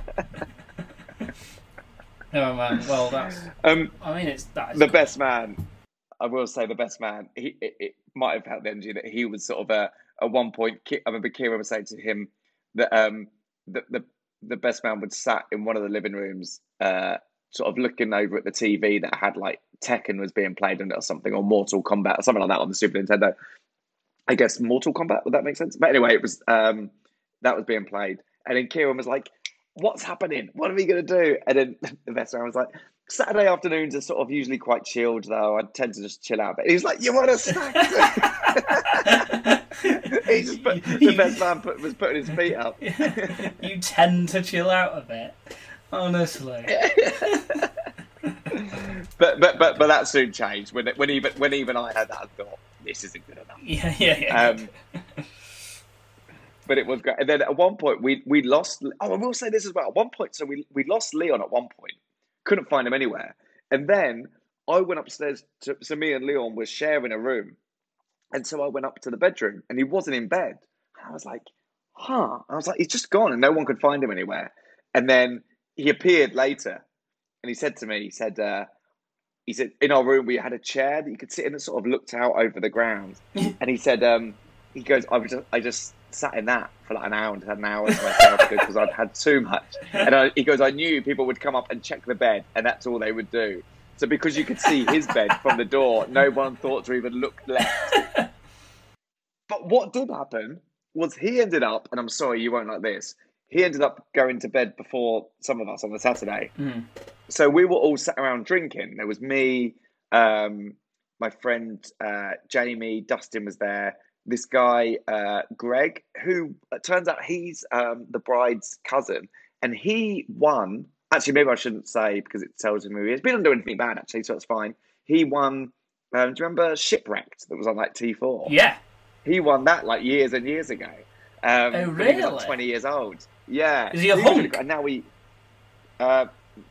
Oh man, well that's. Um, I mean, it's that. Is the good. best man. I will say the best man. He it, it might have helped the energy that he was sort of a at one point. Ki- I remember Kira was saying to him that um the the the best man would sat in one of the living rooms, uh, sort of looking over at the TV that had like Tekken was being played on it or something, or Mortal Kombat or something like that on the Super Nintendo. I guess Mortal Kombat would that make sense? But anyway, it was um that was being played, and then Kieran was like, "What's happening? What are we gonna do?" And then the best man was like, "Saturday afternoons are sort of usually quite chilled, though. I tend to just chill out." But he's like, "You want a snack?" he just put, the best man put, was putting his feet up. you tend to chill out a bit, honestly. But but but but that soon changed when when even when even I had that, I thought this isn't good enough. Yeah, yeah, yeah. Um, but it was great. And then at one point, we we lost. Oh, I will say this as well. At one point, so we we lost Leon at one point. Couldn't find him anywhere. And then I went upstairs. To, so me and Leon were sharing a room, and so I went up to the bedroom, and he wasn't in bed. I was like, "Huh?" I was like, "He's just gone," and no one could find him anywhere. And then he appeared later, and he said to me, "He said." Uh, he said in our room we had a chair that you could sit in that sort of looked out over the ground and he said um he goes i was just i just sat in that for like an hour and had an hour to myself because i'd had too much and I, he goes i knew people would come up and check the bed and that's all they would do so because you could see his bed from the door no one thought to even look left but what did happen was he ended up and i'm sorry you won't like this he ended up going to bed before some of us on the saturday Mm. so we were all sat around drinking. There was me, um, my friend uh, Jamie, Dustin was there. This guy, uh, Greg, who it turns out he's um, the bride's cousin, and he won. Actually, maybe I shouldn't say because it tells him who he is. But he didn't do anything bad actually, so it's fine. He won. Um, do you remember Shipwrecked that was on like T four? Yeah. He won that like years and years ago. Um, Oh, when He was really? like twenty years old. Yeah. Is he a really hunk? And now we. Uh,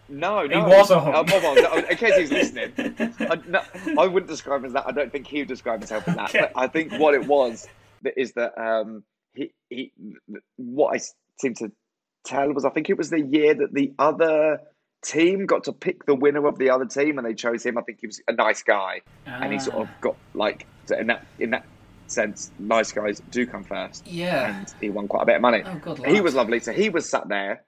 No, He was a hunk. Uh, well, well, in case he's listening, I, no, I wouldn't describe him as that. I don't think he would describe himself as that. Okay. But I think what it was that is that um, he he what I seem to tell was I think it was the year that the other team got to pick the winner of the other team and they chose him. I think he was a nice guy and he sort of Ah. got like in that in that sense, nice guys do come first. Yeah. And he won quite a bit of money. Oh, good He was lovely. So he was sat there,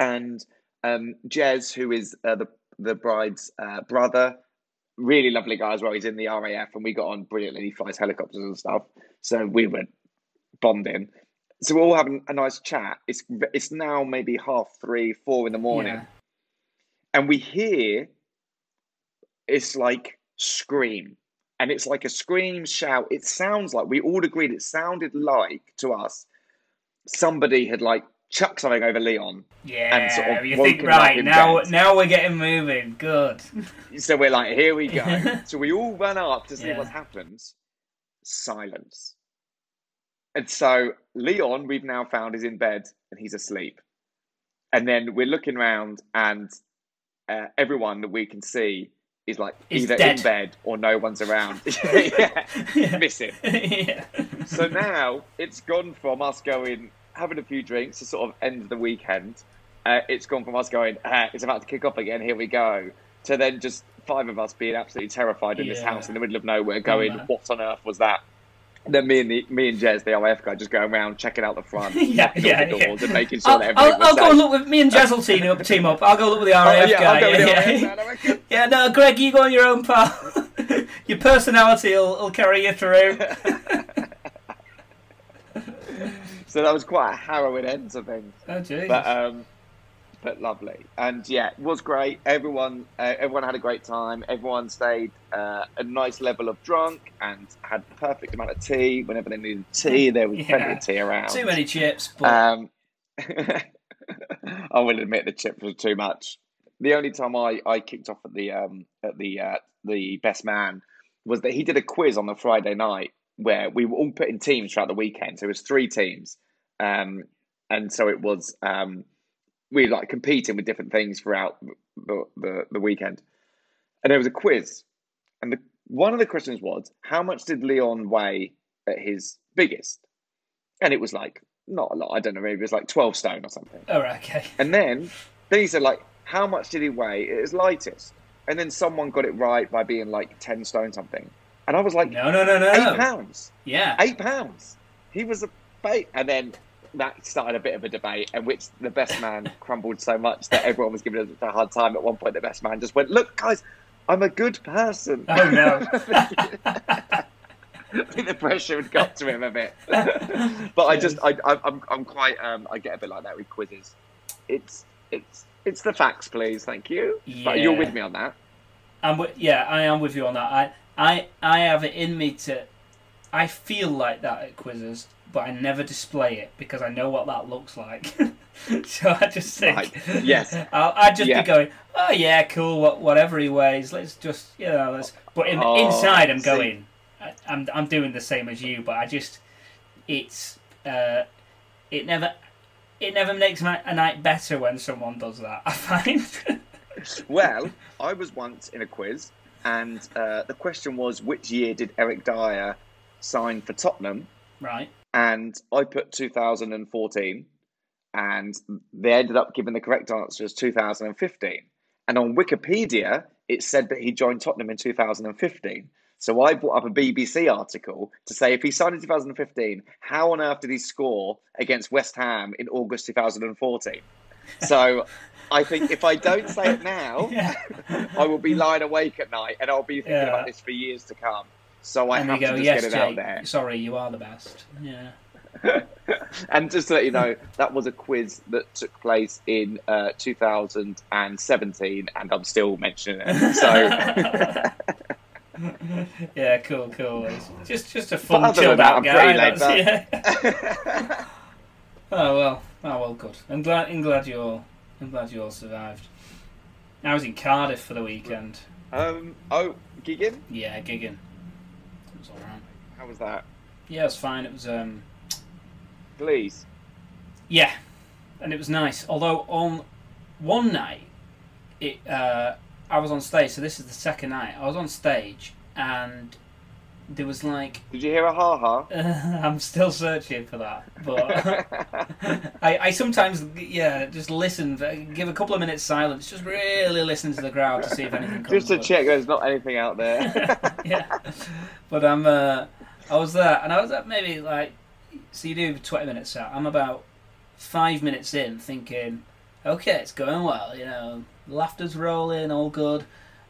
and um, Jez, who is uh, the the bride's uh, brother, really lovely guy as well. He's in the RAF, and we got on brilliantly. He flies helicopters and stuff, so we were bonding. So we're all having a nice chat. It's it's now maybe half three, four in the morning, Yeah. and we hear it's like scream and it's like a scream shout it sounds like we all agreed it sounded like to us somebody had like chucked something over leon Yeah, and sort of you think right now? bed. Now we're getting moving. Good. so we're like here we go so we all run up to see Yeah. what happens silence and so leon we've now found is in bed and he's asleep and then we're looking around and uh, everyone that we can see is like Is either dead. in bed or no one's around yeah, yeah. missing yeah. so now it's gone from us going having a few drinks to sort of end the weekend. Uh, it's gone from us going, ah, it's about to kick off again. Here we go. To then just five of us being absolutely terrified in this house in the middle of nowhere, going, man. "What on earth was that?" And then me and the, me and Jez, the RAF guy, just going around checking out the front, Yeah, yeah, the yeah. doors, and making sure I'll, that I'll, everything was I'll go and look with me and Jez will team up. Team up. I'll go look with the Oh, RAF yeah, guy. I'll go with the yeah, RAF yeah. man, Yeah, no, Greg, you go on your own, pal. your personality will, will carry you through. So that was quite a harrowing end to things. oh, jeez. but um, but lovely, and yeah, it was great. Everyone, uh, everyone had a great time. Everyone stayed uh, a nice level of drunk and had the perfect amount of tea. Whenever they needed tea, there was plenty of tea around. Too many chips, but Um, I will admit the chips were too much. The only time I, I kicked off at the um, at the uh, the best man was that he did a quiz on the Friday night where we were all put in teams throughout the weekend. So it was three teams, um, and so it was um, we were like competing with different things throughout the, the the weekend. And there was a quiz, and the one of the questions was how much did Leon weigh at his biggest? And it was like not a lot. I don't know. Maybe it was like twelve stone or something. Oh, right, okay. And then then he said like, how much did he weigh at his lightest? And then someone got it right by being like ten stone something. And I was like, No, no, no, no. eight pounds, Yeah. eight pounds. He was a bait. And then that started a bit of a debate, in which the best man crumbled so much that everyone was giving it a hard time. At one point, the best man just went, "Look, guys, I'm a good person." Oh no. I think the pressure had got to him a bit. but I just, I, I, I'm, I'm quite, um, I get a bit like that with quizzes. It's, it's, it's the facts, please. Thank you. But you're with me on that. I'm wi- yeah, I am with you on that. I, I, I have it in me to. I feel like that at quizzes, but I never display it because I know what that looks like. so I just think, Right. Yes. I'll, I'd just Yeah. be going, oh yeah, cool, what, whatever he weighs, let's just, you know, let's. But in, Oh, inside, I'm see. going, I, I'm, I'm doing the same as you, but I just, it's, uh, it never, it never makes my, a night better when someone does that. I find. Well, I was once in a quiz, and uh, the question was, which year did Eric Dier sign for Tottenham? right. And I put 2014, and they ended up giving the correct answer as 2015. And on Wikipedia, it said that he joined Tottenham in 2015. So I brought up a BBC article to say if he signed in 2015, how on earth did he score against West Ham in August 2014? So I think if I don't say it now, Yeah. I will be lying awake at night and I'll be thinking Yeah. about this for years to come. So I and have you to go, just yes, get it out there. sorry, you are the best. Yeah. and just to let you know, that was a quiz that took place in uh, 2017, and I'm still mentioning it. So, yeah, cool, cool. It's just just a fun, chilled out I'm guy. yeah. Oh well, oh well, good. I'm glad. I'm glad you all. I'm glad you all survived. I was in Cardiff for the weekend. um, oh, gigging? Yeah, gigging. Was alright. How was that? Yeah, it was fine. It was um, Please. yeah, and it was nice. Although on one night it uh, I was on stage. So this is the second night. I was on stage, and there was like Did you hear a ha ha? I'm still searching for that, but I, I sometimes yeah just listen, give a couple of minutes silence, just really listen to the crowd to see if anything comes. Just to up. check there's not anything out there. yeah, but I'm uh, I was there, and I was at maybe like so you do 20 minutes set. I'm about five minutes in, thinking, okay, it's going well, you know, laughter's rolling, all good,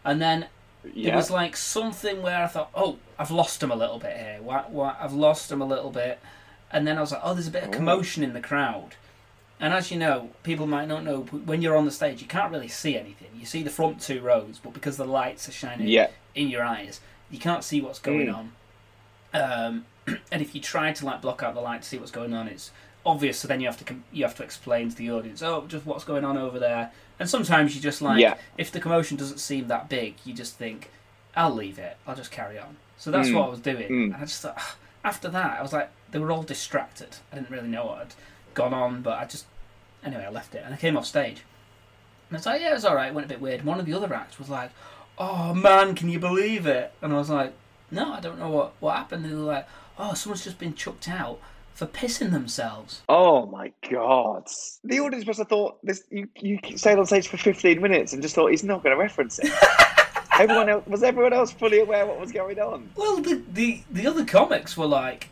and then yeah. it was like something where I thought, oh, I've lost him a little bit here. What, what, I've lost him a little bit. And then I was like, oh, there's a bit of commotion in the crowd. And as you know, people might not know, when you're on the stage, you can't really see anything. You see the front two rows, but because the lights are shining Yeah. in your eyes, you can't see what's going Mm. on. Um, and if you try to like block out the light to see what's going on, it's obvious. So then you have to com- you have to explain to the audience, oh, just what's going on over there. And sometimes you just like, Yeah. if the commotion doesn't seem that big, you just think, I'll leave it. I'll just carry on. So that's Mm. what I was doing. Mm. And I just thought, after that, I was like, they were all distracted. I didn't really know what had gone on, but I just, anyway, I left it and I came off stage. And I was like, yeah, it was all right. It went a bit weird. One of the other acts was like, oh man, can you believe it? And I was like, no, I don't know what what happened. And they were like, oh, someone's just been chucked out for pissing themselves. Oh my god! The audience must have thought this. You you stayed on stage for fifteen minutes and just thought he's not going to reference it. everyone else was everyone else fully aware what was going on. Well, the, the the other comics were like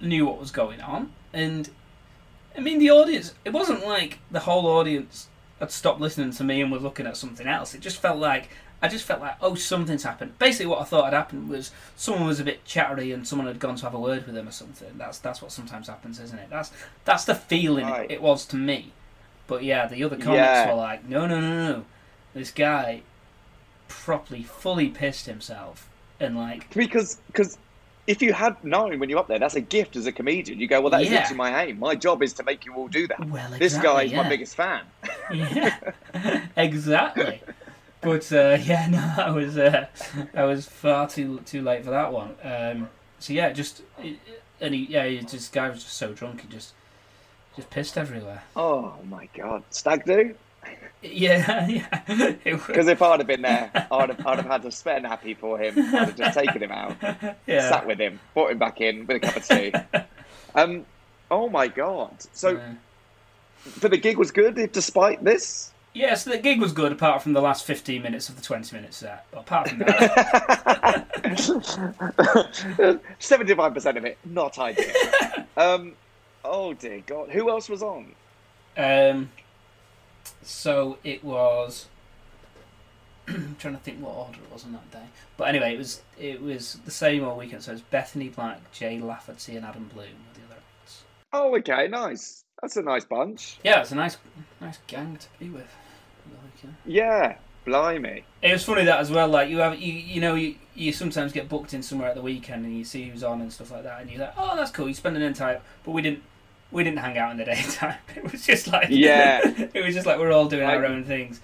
knew what was going on, and I mean the audience. It wasn't like the whole audience had stopped listening to me and was looking at something else. It just felt like I just felt like oh something's happened. Basically, what I thought had happened was someone was a bit chattery and someone had gone to have a word with them or something. That's that's what sometimes happens, isn't it? That's that's the feeling Right. it was to me. But yeah, the other comics Yeah. were like, no, no, no, no. This guy properly, fully pissed himself and like Because because if you had known when you're up there, that's a gift as a comedian. You go, well, that is Yeah. literally my aim. My job is to make you all do that. Well, this guy exactly, is my biggest fan. yeah, exactly. But uh, yeah, no, I was uh, I was far too too late for that one. Um, so yeah, just and he, yeah, he just guy was just so drunk, he just just pissed everywhere. Oh my god, stag do? Yeah, yeah. Because if I'd have been there, I'd have, I'd have had a spare nappy for him. I'd have just taken him out, yeah. sat with him, brought him back in with a cup of tea. Um, oh my god! So, Uh, but the gig was good, despite this. Yeah, so the gig was good apart from the last fifteen minutes of the twenty minutes set. But apart from that, Seventy-five percent of it not ideal. Um, oh dear God, who else was on? Um, so it was. I'm trying to think what order it was on that day, but anyway, it was it was the same all weekend. So it was Bethany Black, Jay Lafferty, and Adam Bloom were the other acts. Oh, okay, nice. That's a nice bunch. Yeah, it's a nice nice gang to be with. On. Yeah, blimey. It was funny that as well. Like you have you you know you you sometimes get booked in somewhere at the weekend and you see who's on and stuff like that, and you're like, oh, that's cool. You spend an entire, but we didn't. We didn't hang out in the daytime. It was just like Yeah. it was just like we're all doing our own things.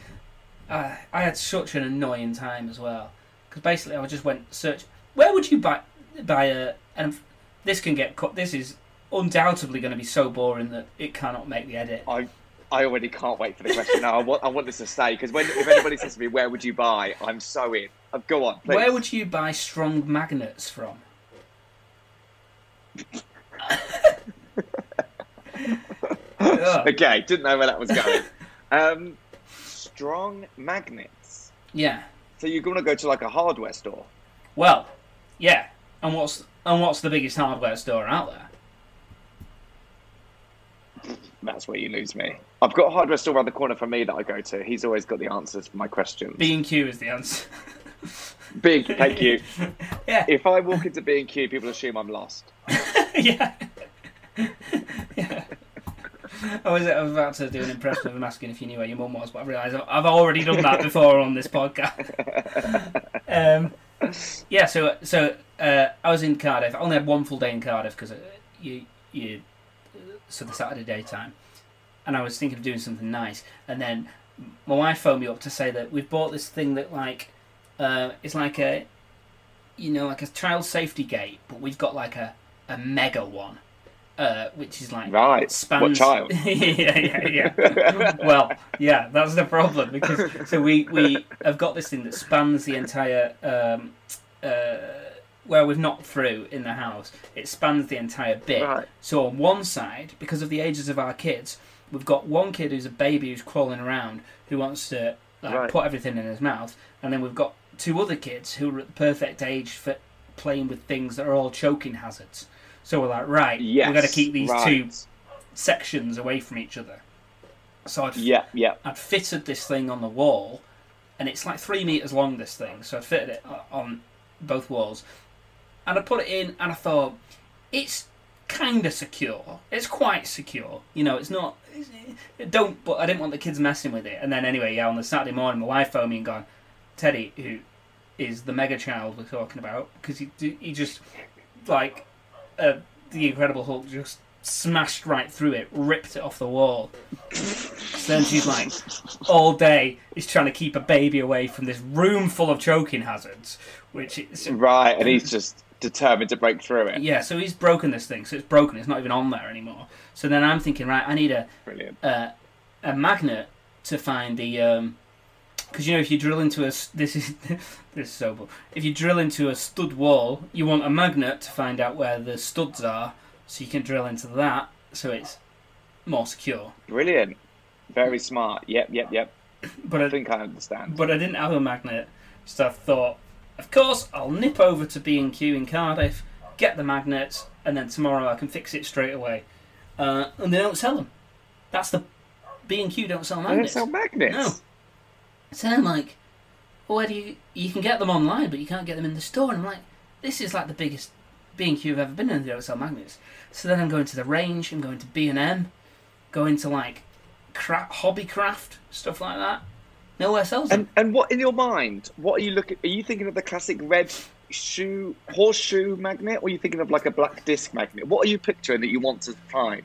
I I had such an annoying time as well because basically I just went search. Where would you buy buy a and this can get cut. This is undoubtedly going to be so boring that it cannot make the edit. I I already can't wait for the question now. I want I want this to stay because when if anybody says to me, "Where would you buy?" I'm so in. Uh, go on, please. Where would you buy strong magnets from? Okay, didn't know where that was going. um, strong magnets. Yeah. So you're gonna go to like a hardware store. Well, yeah. And what's and what's the biggest hardware store out there? That's where you lose me. I've got a hardware store around the corner for me that I go to. He's always got the answers for my questions. B and Q is the answer. Big, thank you. yeah. If I walk into B and Q, people assume I'm lost. yeah. yeah. I was, about to do an impression of him asking if you knew where your mum was, but I realised I've- I've already done that before on this podcast. Um, yeah, so so uh, I was in Cardiff. I only had one full day in Cardiff because you you so the Saturday daytime, and I was thinking of doing something nice. And then my wife phoned me up to say that we've bought this thing that like uh, it's like a you know like a child safety gate, but we've got like a a mega one, uh, which is like Right. spans. What child? yeah, yeah, yeah. well, yeah, that's the problem because so we we have got this thing that spans the entire um, uh, where we've knocked through in the house. It spans the entire bit. Right. So on one side, because of the ages of our kids, we've got one kid who's a baby who's crawling around who wants to like, Right. put everything in his mouth, and then we've got two other kids who are at the perfect age for playing with things that are all choking hazards. So we're like, right, Yes. we've got to keep these right. two sections away from each other. So I'd, Yeah, yeah. I'd fitted this thing on the wall, and it's like three meters long. This thing, so I'd fitted it on both walls, and I put it in, and I thought it's kind of secure. It's quite secure. You know, it's not. It's, it don't. But I didn't want the kids messing with it. And then anyway, yeah, on the Saturday morning, my wife phoned me and gone, Teddy, who is the mega child we're talking about, because he he just like uh, the Incredible Hulk just smashed right through it, ripped it off the wall. So then she's like, all day is trying to keep a baby away from this room full of choking hazards, which is Right, and he's just determined to break through it. yeah. So he's broken this thing, so it's broken. It's not even on there anymore. So then I'm thinking, right, I need a Brilliant. uh, a magnet to find the because you know if you drill into a this is this is so if you drill into a stud wall, you want a magnet to find out where the studs are, so you can drill into that, so it's more secure. Brilliant. Very smart. Yep, yep, yep. But I I, think I understand. but I didn't have a magnet, so I thought, of course, I'll nip over to B and Q in Cardiff, get the magnets, and then tomorrow I can fix it straight away. Uh, and they don't sell them. That's the B and Q don't sell magnets. They don't sell magnets. No. So I'm like, well, where do you? You can get them online, but you can't get them in the store. And I'm like, this is like the biggest B and Q I've ever been in. They don't sell magnets. So then I'm going to the range. I'm going to B and M, going to like cra- hobbycraft stuff like that. Nowhere sells them. And and what in your mind? What are you looking? Are you thinking of the classic red shoe horseshoe magnet, or are you thinking of like a black disc magnet? What are you picturing that you want to find?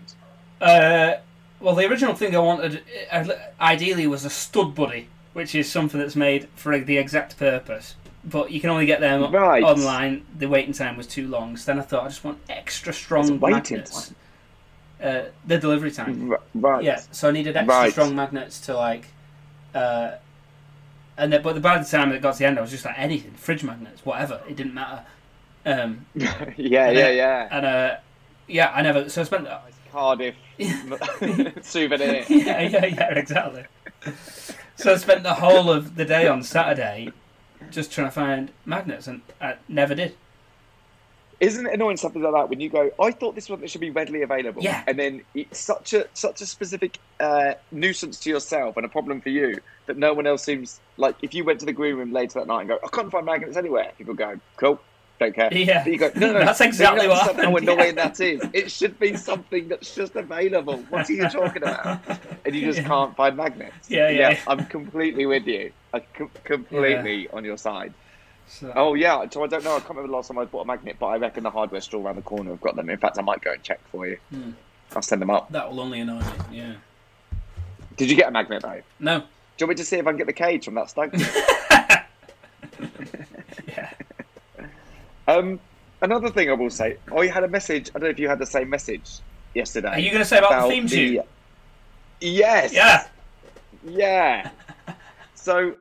Uh, well, the original thing I wanted, uh, ideally, was a stud buddy, which is something that's made for the exact purpose. But you can only get them Right. online. The waiting time was too long. So then I thought I just want extra strong magnets. Uh, the delivery time. R- right. Yeah, so I needed extra Right. strong magnets to like, uh, and then, but by the time it got to the end, I was just like anything, fridge magnets, whatever. It didn't matter. Um, yeah, yeah, then- yeah. and uh, yeah, I never. So I spent. Cardiff souvenir. yeah, yeah, yeah, exactly. So I spent the whole of the day on Saturday just trying to find magnets, and I never did. Isn't it annoying something like that when you go? I thought this one that should be readily available. Yeah. And then it's such a such a specific uh, nuisance to yourself and a problem for you that no one else seems like. If you went to the green room later that night and go, I can't find magnets anywhere. People go, cool, don't care. Yeah. But you go, no, no, That's exactly what How annoying yeah. that is. It should be something that's just available. What are you talking about? And you just Yeah. can't find magnets. Yeah, yeah, yeah. I'm completely with you. I'm com- completely on your side. So, Oh yeah, so I don't know. I can't remember the last time I bought a magnet, but I reckon the hardware store around the corner have got them. In fact, I might go and check for you. Hmm. I'll send them up. that will only annoy me. Yeah. Did you get a magnet though? No. Do you want me to see if I can get the cage from that stag? Yeah. um, another thing I will say, I had a message. I don't know if you had the same message yesterday. Are you going to say about, the theme tune? Yes. Yeah. Yeah. so,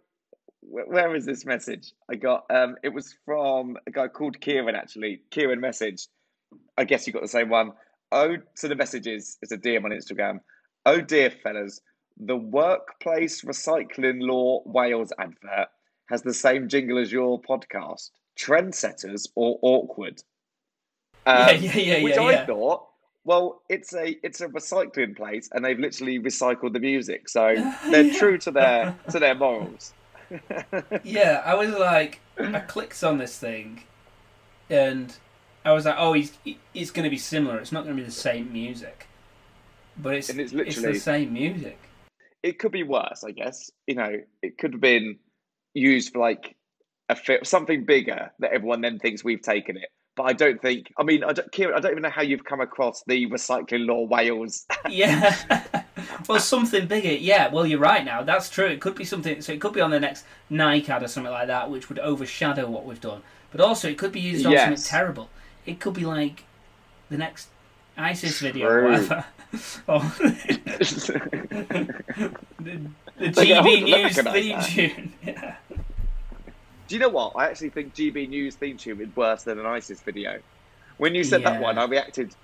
where is this message? I got. Um, it was from a guy called Kieran. Actually, Kieran messaged. I guess you got the same one. Oh, so the message is it's a DM on Instagram. Oh dear, fellas, the workplace recycling law Wales advert has the same jingle as your podcast. Trendsetters or awkward? Yeah, Um, yeah, yeah, which yeah, I yeah. thought, well, it's a it's a recycling place, and they've literally recycled the music, so they're Yeah. true to their to their morals. Yeah, I was like, I clicked on this thing, and I was like, oh, he's it's going to be similar. It's not going to be the same music, but it's And it's it's literally- the same music. it could be worse, I guess. You know, it could have been used for like a fi- something bigger that everyone then thinks we've taken it. But I don't think. I mean, I don't, Kieran, I don't even know how you've come across the recycling law Wales. Yeah. well, something bigger. Yeah. Well, you're right. Now that's true. It could be something. So it could be on the next Nike ad or something like that, which would overshadow what we've done. But also, it could be used on something terrible. It could be like the next ISIS video, or whatever. or oh. the, the GB News theme that. tune. Yeah. Do you know what? I actually think GB News theme tune is worse than an ISIS video. When you said that one, I reacted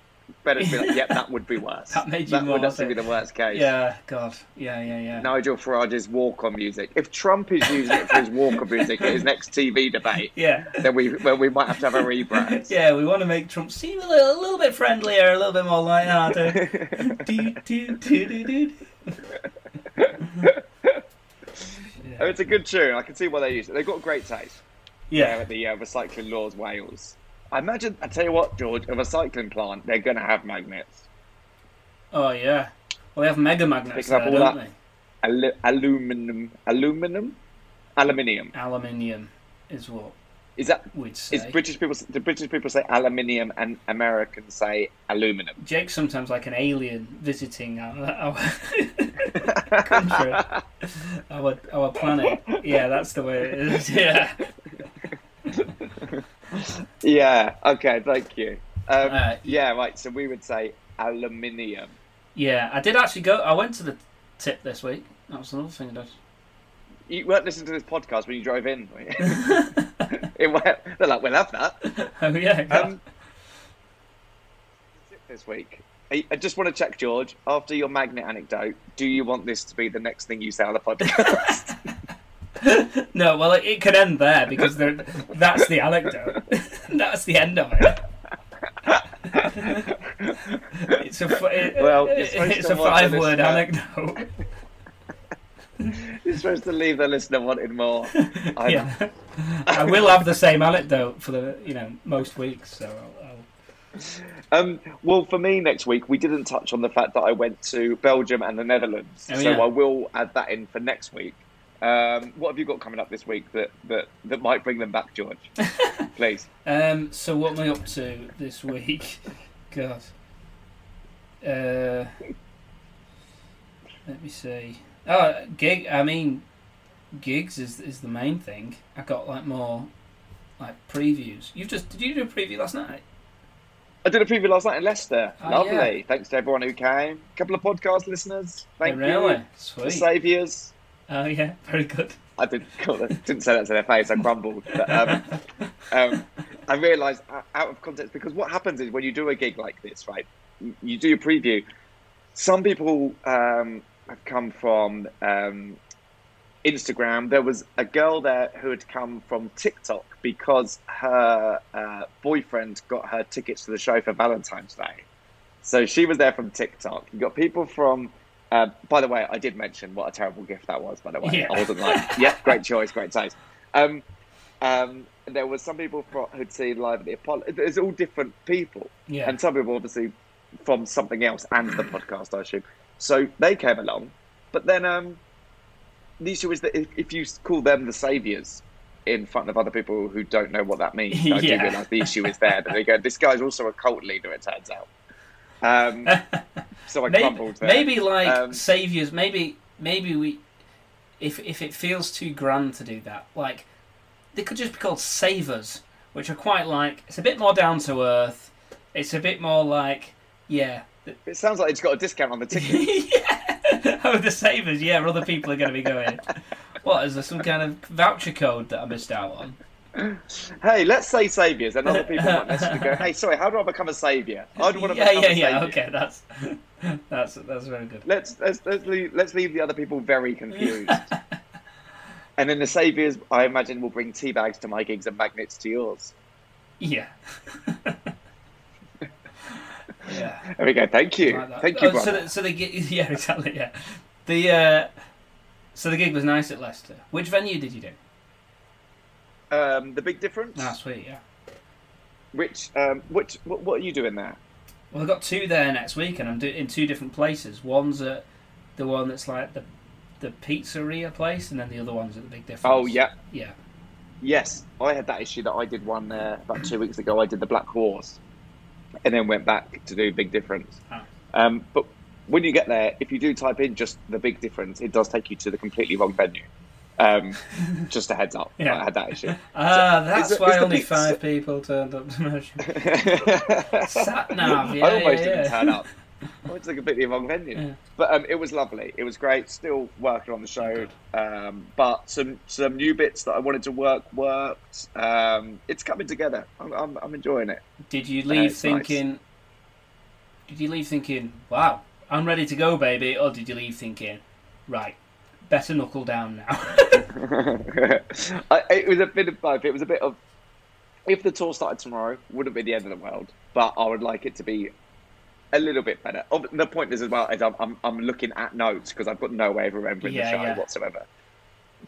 better to be like, yep, that would be worse. That made you That would actually be the worst case. Yeah, God. Yeah, yeah, yeah. Nigel Farage's walk on music. If Trump is using it for his walk on music at his next TV debate, Yeah. then we well, we might have to have a rebrand. Yeah, we want to make Trump seem a little, a little bit friendlier, a little bit more light-hearted. do, do, do, do, do. Oh, it's a good tune. I can see why they use it. They've got great taste. there Yeah, at the uh, recycling laws Wales. I imagine. I tell you what, George, of a cycling plant, they're going to have magnets. Oh yeah. Well, they have mega magnets there, don't that. they? Alu- aluminum, aluminum, aluminium. Aluminium is what Is that? we'd say. Is British people? Do British people say aluminium and Americans say aluminum? Jake's sometimes like an alien visiting our, our country, our our planet. Yeah, that's the way it is. Yeah. Yeah. Okay. Thank you. Um, Uh, yeah. Right. So we would say aluminium. Yeah, I did actually go. I went to the tip this week. That was another thing I did. You weren't listening to this podcast when you drove in. were you? it, went- they're like, we'll have that. Oh yeah. Um, this week. I just want to check, George. After your magnet anecdote, do you want this to be the next thing you say on the podcast? no, well, it, it can end there because that's the anecdote. that's the end of it. it's a it- Well, it- it's a five word listener- anecdote. You're supposed to leave the listener wanting more. I'm- yeah, I will have the same anecdote for the you know most weeks. So I'll, I'll... Um, well, for me next week, we didn't touch on the fact that I went to Belgium and the Netherlands, Oh, so yeah. I will add that in for next week. Um, what have you got coming up this week that, that, that might bring them back, George? Please. Um, so what am I up to this week? God. Uh, let me see. Oh, gig. I mean, gigs is is the main thing. I got like more like previews. You've just did you do a preview last night? I did a preview last night in Leicester. Oh, Lovely. yeah. Thanks to everyone who came. A couple of podcast listeners. Thank oh, really? you. The Sweet. Oh yeah, very good. I didn't, didn't say that to their face. I grumbled. But, um, um, I realised uh, out of context because what happens is when you do a gig like this, right? you- You do your preview. Some people um, have come from um, Instagram. There was a girl there who had come from TikTok because her uh, boyfriend got her tickets to the show for Valentine's Day. So she was there from TikTok. You got people from. Uh, by the way, I did mention what a terrible gift that was. By the way, Yeah. I wasn't like, "Yep, great choice, great taste." Um, um, there was some people from, who'd seen live at the Apollo. It's all different people, Yeah. and some people obviously from something else and the podcast, I assume. So they came along, but then um, the issue is that if, if you call them the saviors in front of other people who don't know what that means, I do realise the issue is there. That they go, "This guy's also a cult leader." It turns out. Um, so I maybe, crumbled there. maybe like Um, saviors. Maybe maybe we, if if it feels too grand to do that, like they could just be called savers, which are quite like it's a bit more down to earth. It's a bit more like yeah. It sounds like it's got a discount on the ticket. yeah. Oh, the savers. Yeah, other people are going to be going. What is there some kind of voucher code that I missed out on? Hey, let's say saviors, and other people might necessarily go, "Hey, sorry, how do I become a savior? I would want to yeah, become yeah, a yeah. savior." Okay, that's that's that's very good. Let's let's let's leave, let's leave the other people very confused. and then the saviors, I imagine, will bring tea bags to my gigs and magnets to yours. Yeah. yeah. There we go. Thank you, Like thank you, Oh, so, the, so the gig, yeah, exactly, yeah. The uh, so the gig was nice at Leicester. Which venue did you do? Um, the big difference. Ah, sweet, yeah. Which um, which what, what are you doing there? Well, I've got two there next week, and I'm do- in two different places. One's at the one that's like the the pizzeria place, and then the other one's at the big difference. Oh yeah, yeah. yes. I had that issue that I did one there about two weeks ago. I did the Black Horse, and then went back to do Big Difference. Ah. Um, but when you get there, if you do type in just the Big Difference, it does take you to the completely wrong venue. Um, just a heads up, Yeah. I had that issue. Ah, So, that's is why is only pizza- five people turned up to measure. Sat nav, yeah, I almost yeah, didn't yeah. turn up. I went to the completely wrong venue. Yeah. But um, it was lovely. It was great. Still working on the show. Um, but some some new bits that I wanted to work worked. Um, it's coming together. I'm, I'm, I'm enjoying it. Did you Yeah, leave nice. thinking? Did you leave thinking, "Wow, I'm ready to go, baby," or did you leave thinking, "Right, better knuckle down now"? I, it was a bit of both. It was a bit of if the tour started tomorrow, wouldn't be the end of the world. But I would like it to be a little bit better. The point is as well is I'm I'm, I'm looking at notes because I've got no way of remembering Yeah, the show yeah. whatsoever.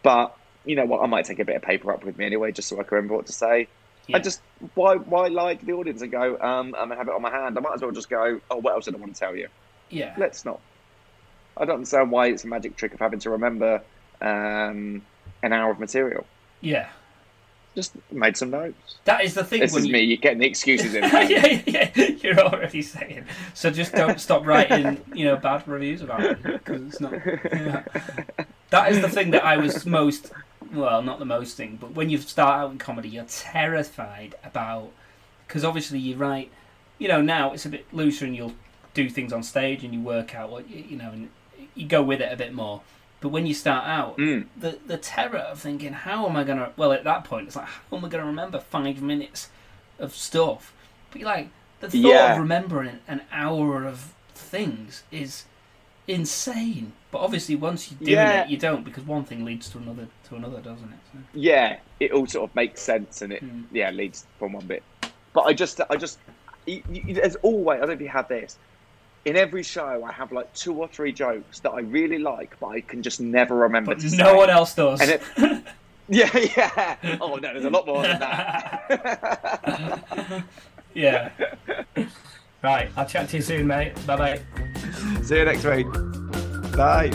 But you know what? I might take a bit of paper up with me anyway, just so I can remember what to say. Yeah. I just why why lie to the audience and go um I'm gonna have it on my hand. I might as well just go. Oh, what else did I want to tell you? yeah, Let's not. I don't understand why it's a magic trick of having to remember um, an hour of material. yeah. Just made some notes. That is the thing. This when is you... me. You're getting the excuses in. yeah, yeah, yeah, you're already saying. So just don't stop writing, you know, bad reviews about it because it's not. That is the thing that I was most. Well, not the most thing, but when you start out in comedy, you're terrified about because obviously you write. You know, now it's a bit looser and you'll do things on stage and you work out what you you know and you go with it a bit more. But when you start out, Mm. the the terror of thinking, how am I gonna? Well, at that point, it's like, how am I gonna remember five minutes of stuff? But you're like, the thought Yeah. of remembering an hour of things is insane. But obviously, once you're doing Yeah. it, you don't because one thing leads to another to another, doesn't it? So, Yeah, it all sort of makes sense, and it Mm. yeah leads from one bit. But I just I just there's always I don't know if you have this. In every show, I have like two or three jokes that I really like, but I can just never remember but to no say. one else does. And it, yeah, yeah. Oh no, there's a lot more than that. yeah. right. I'll chat to you soon, mate. Bye bye. See you next week. Bye.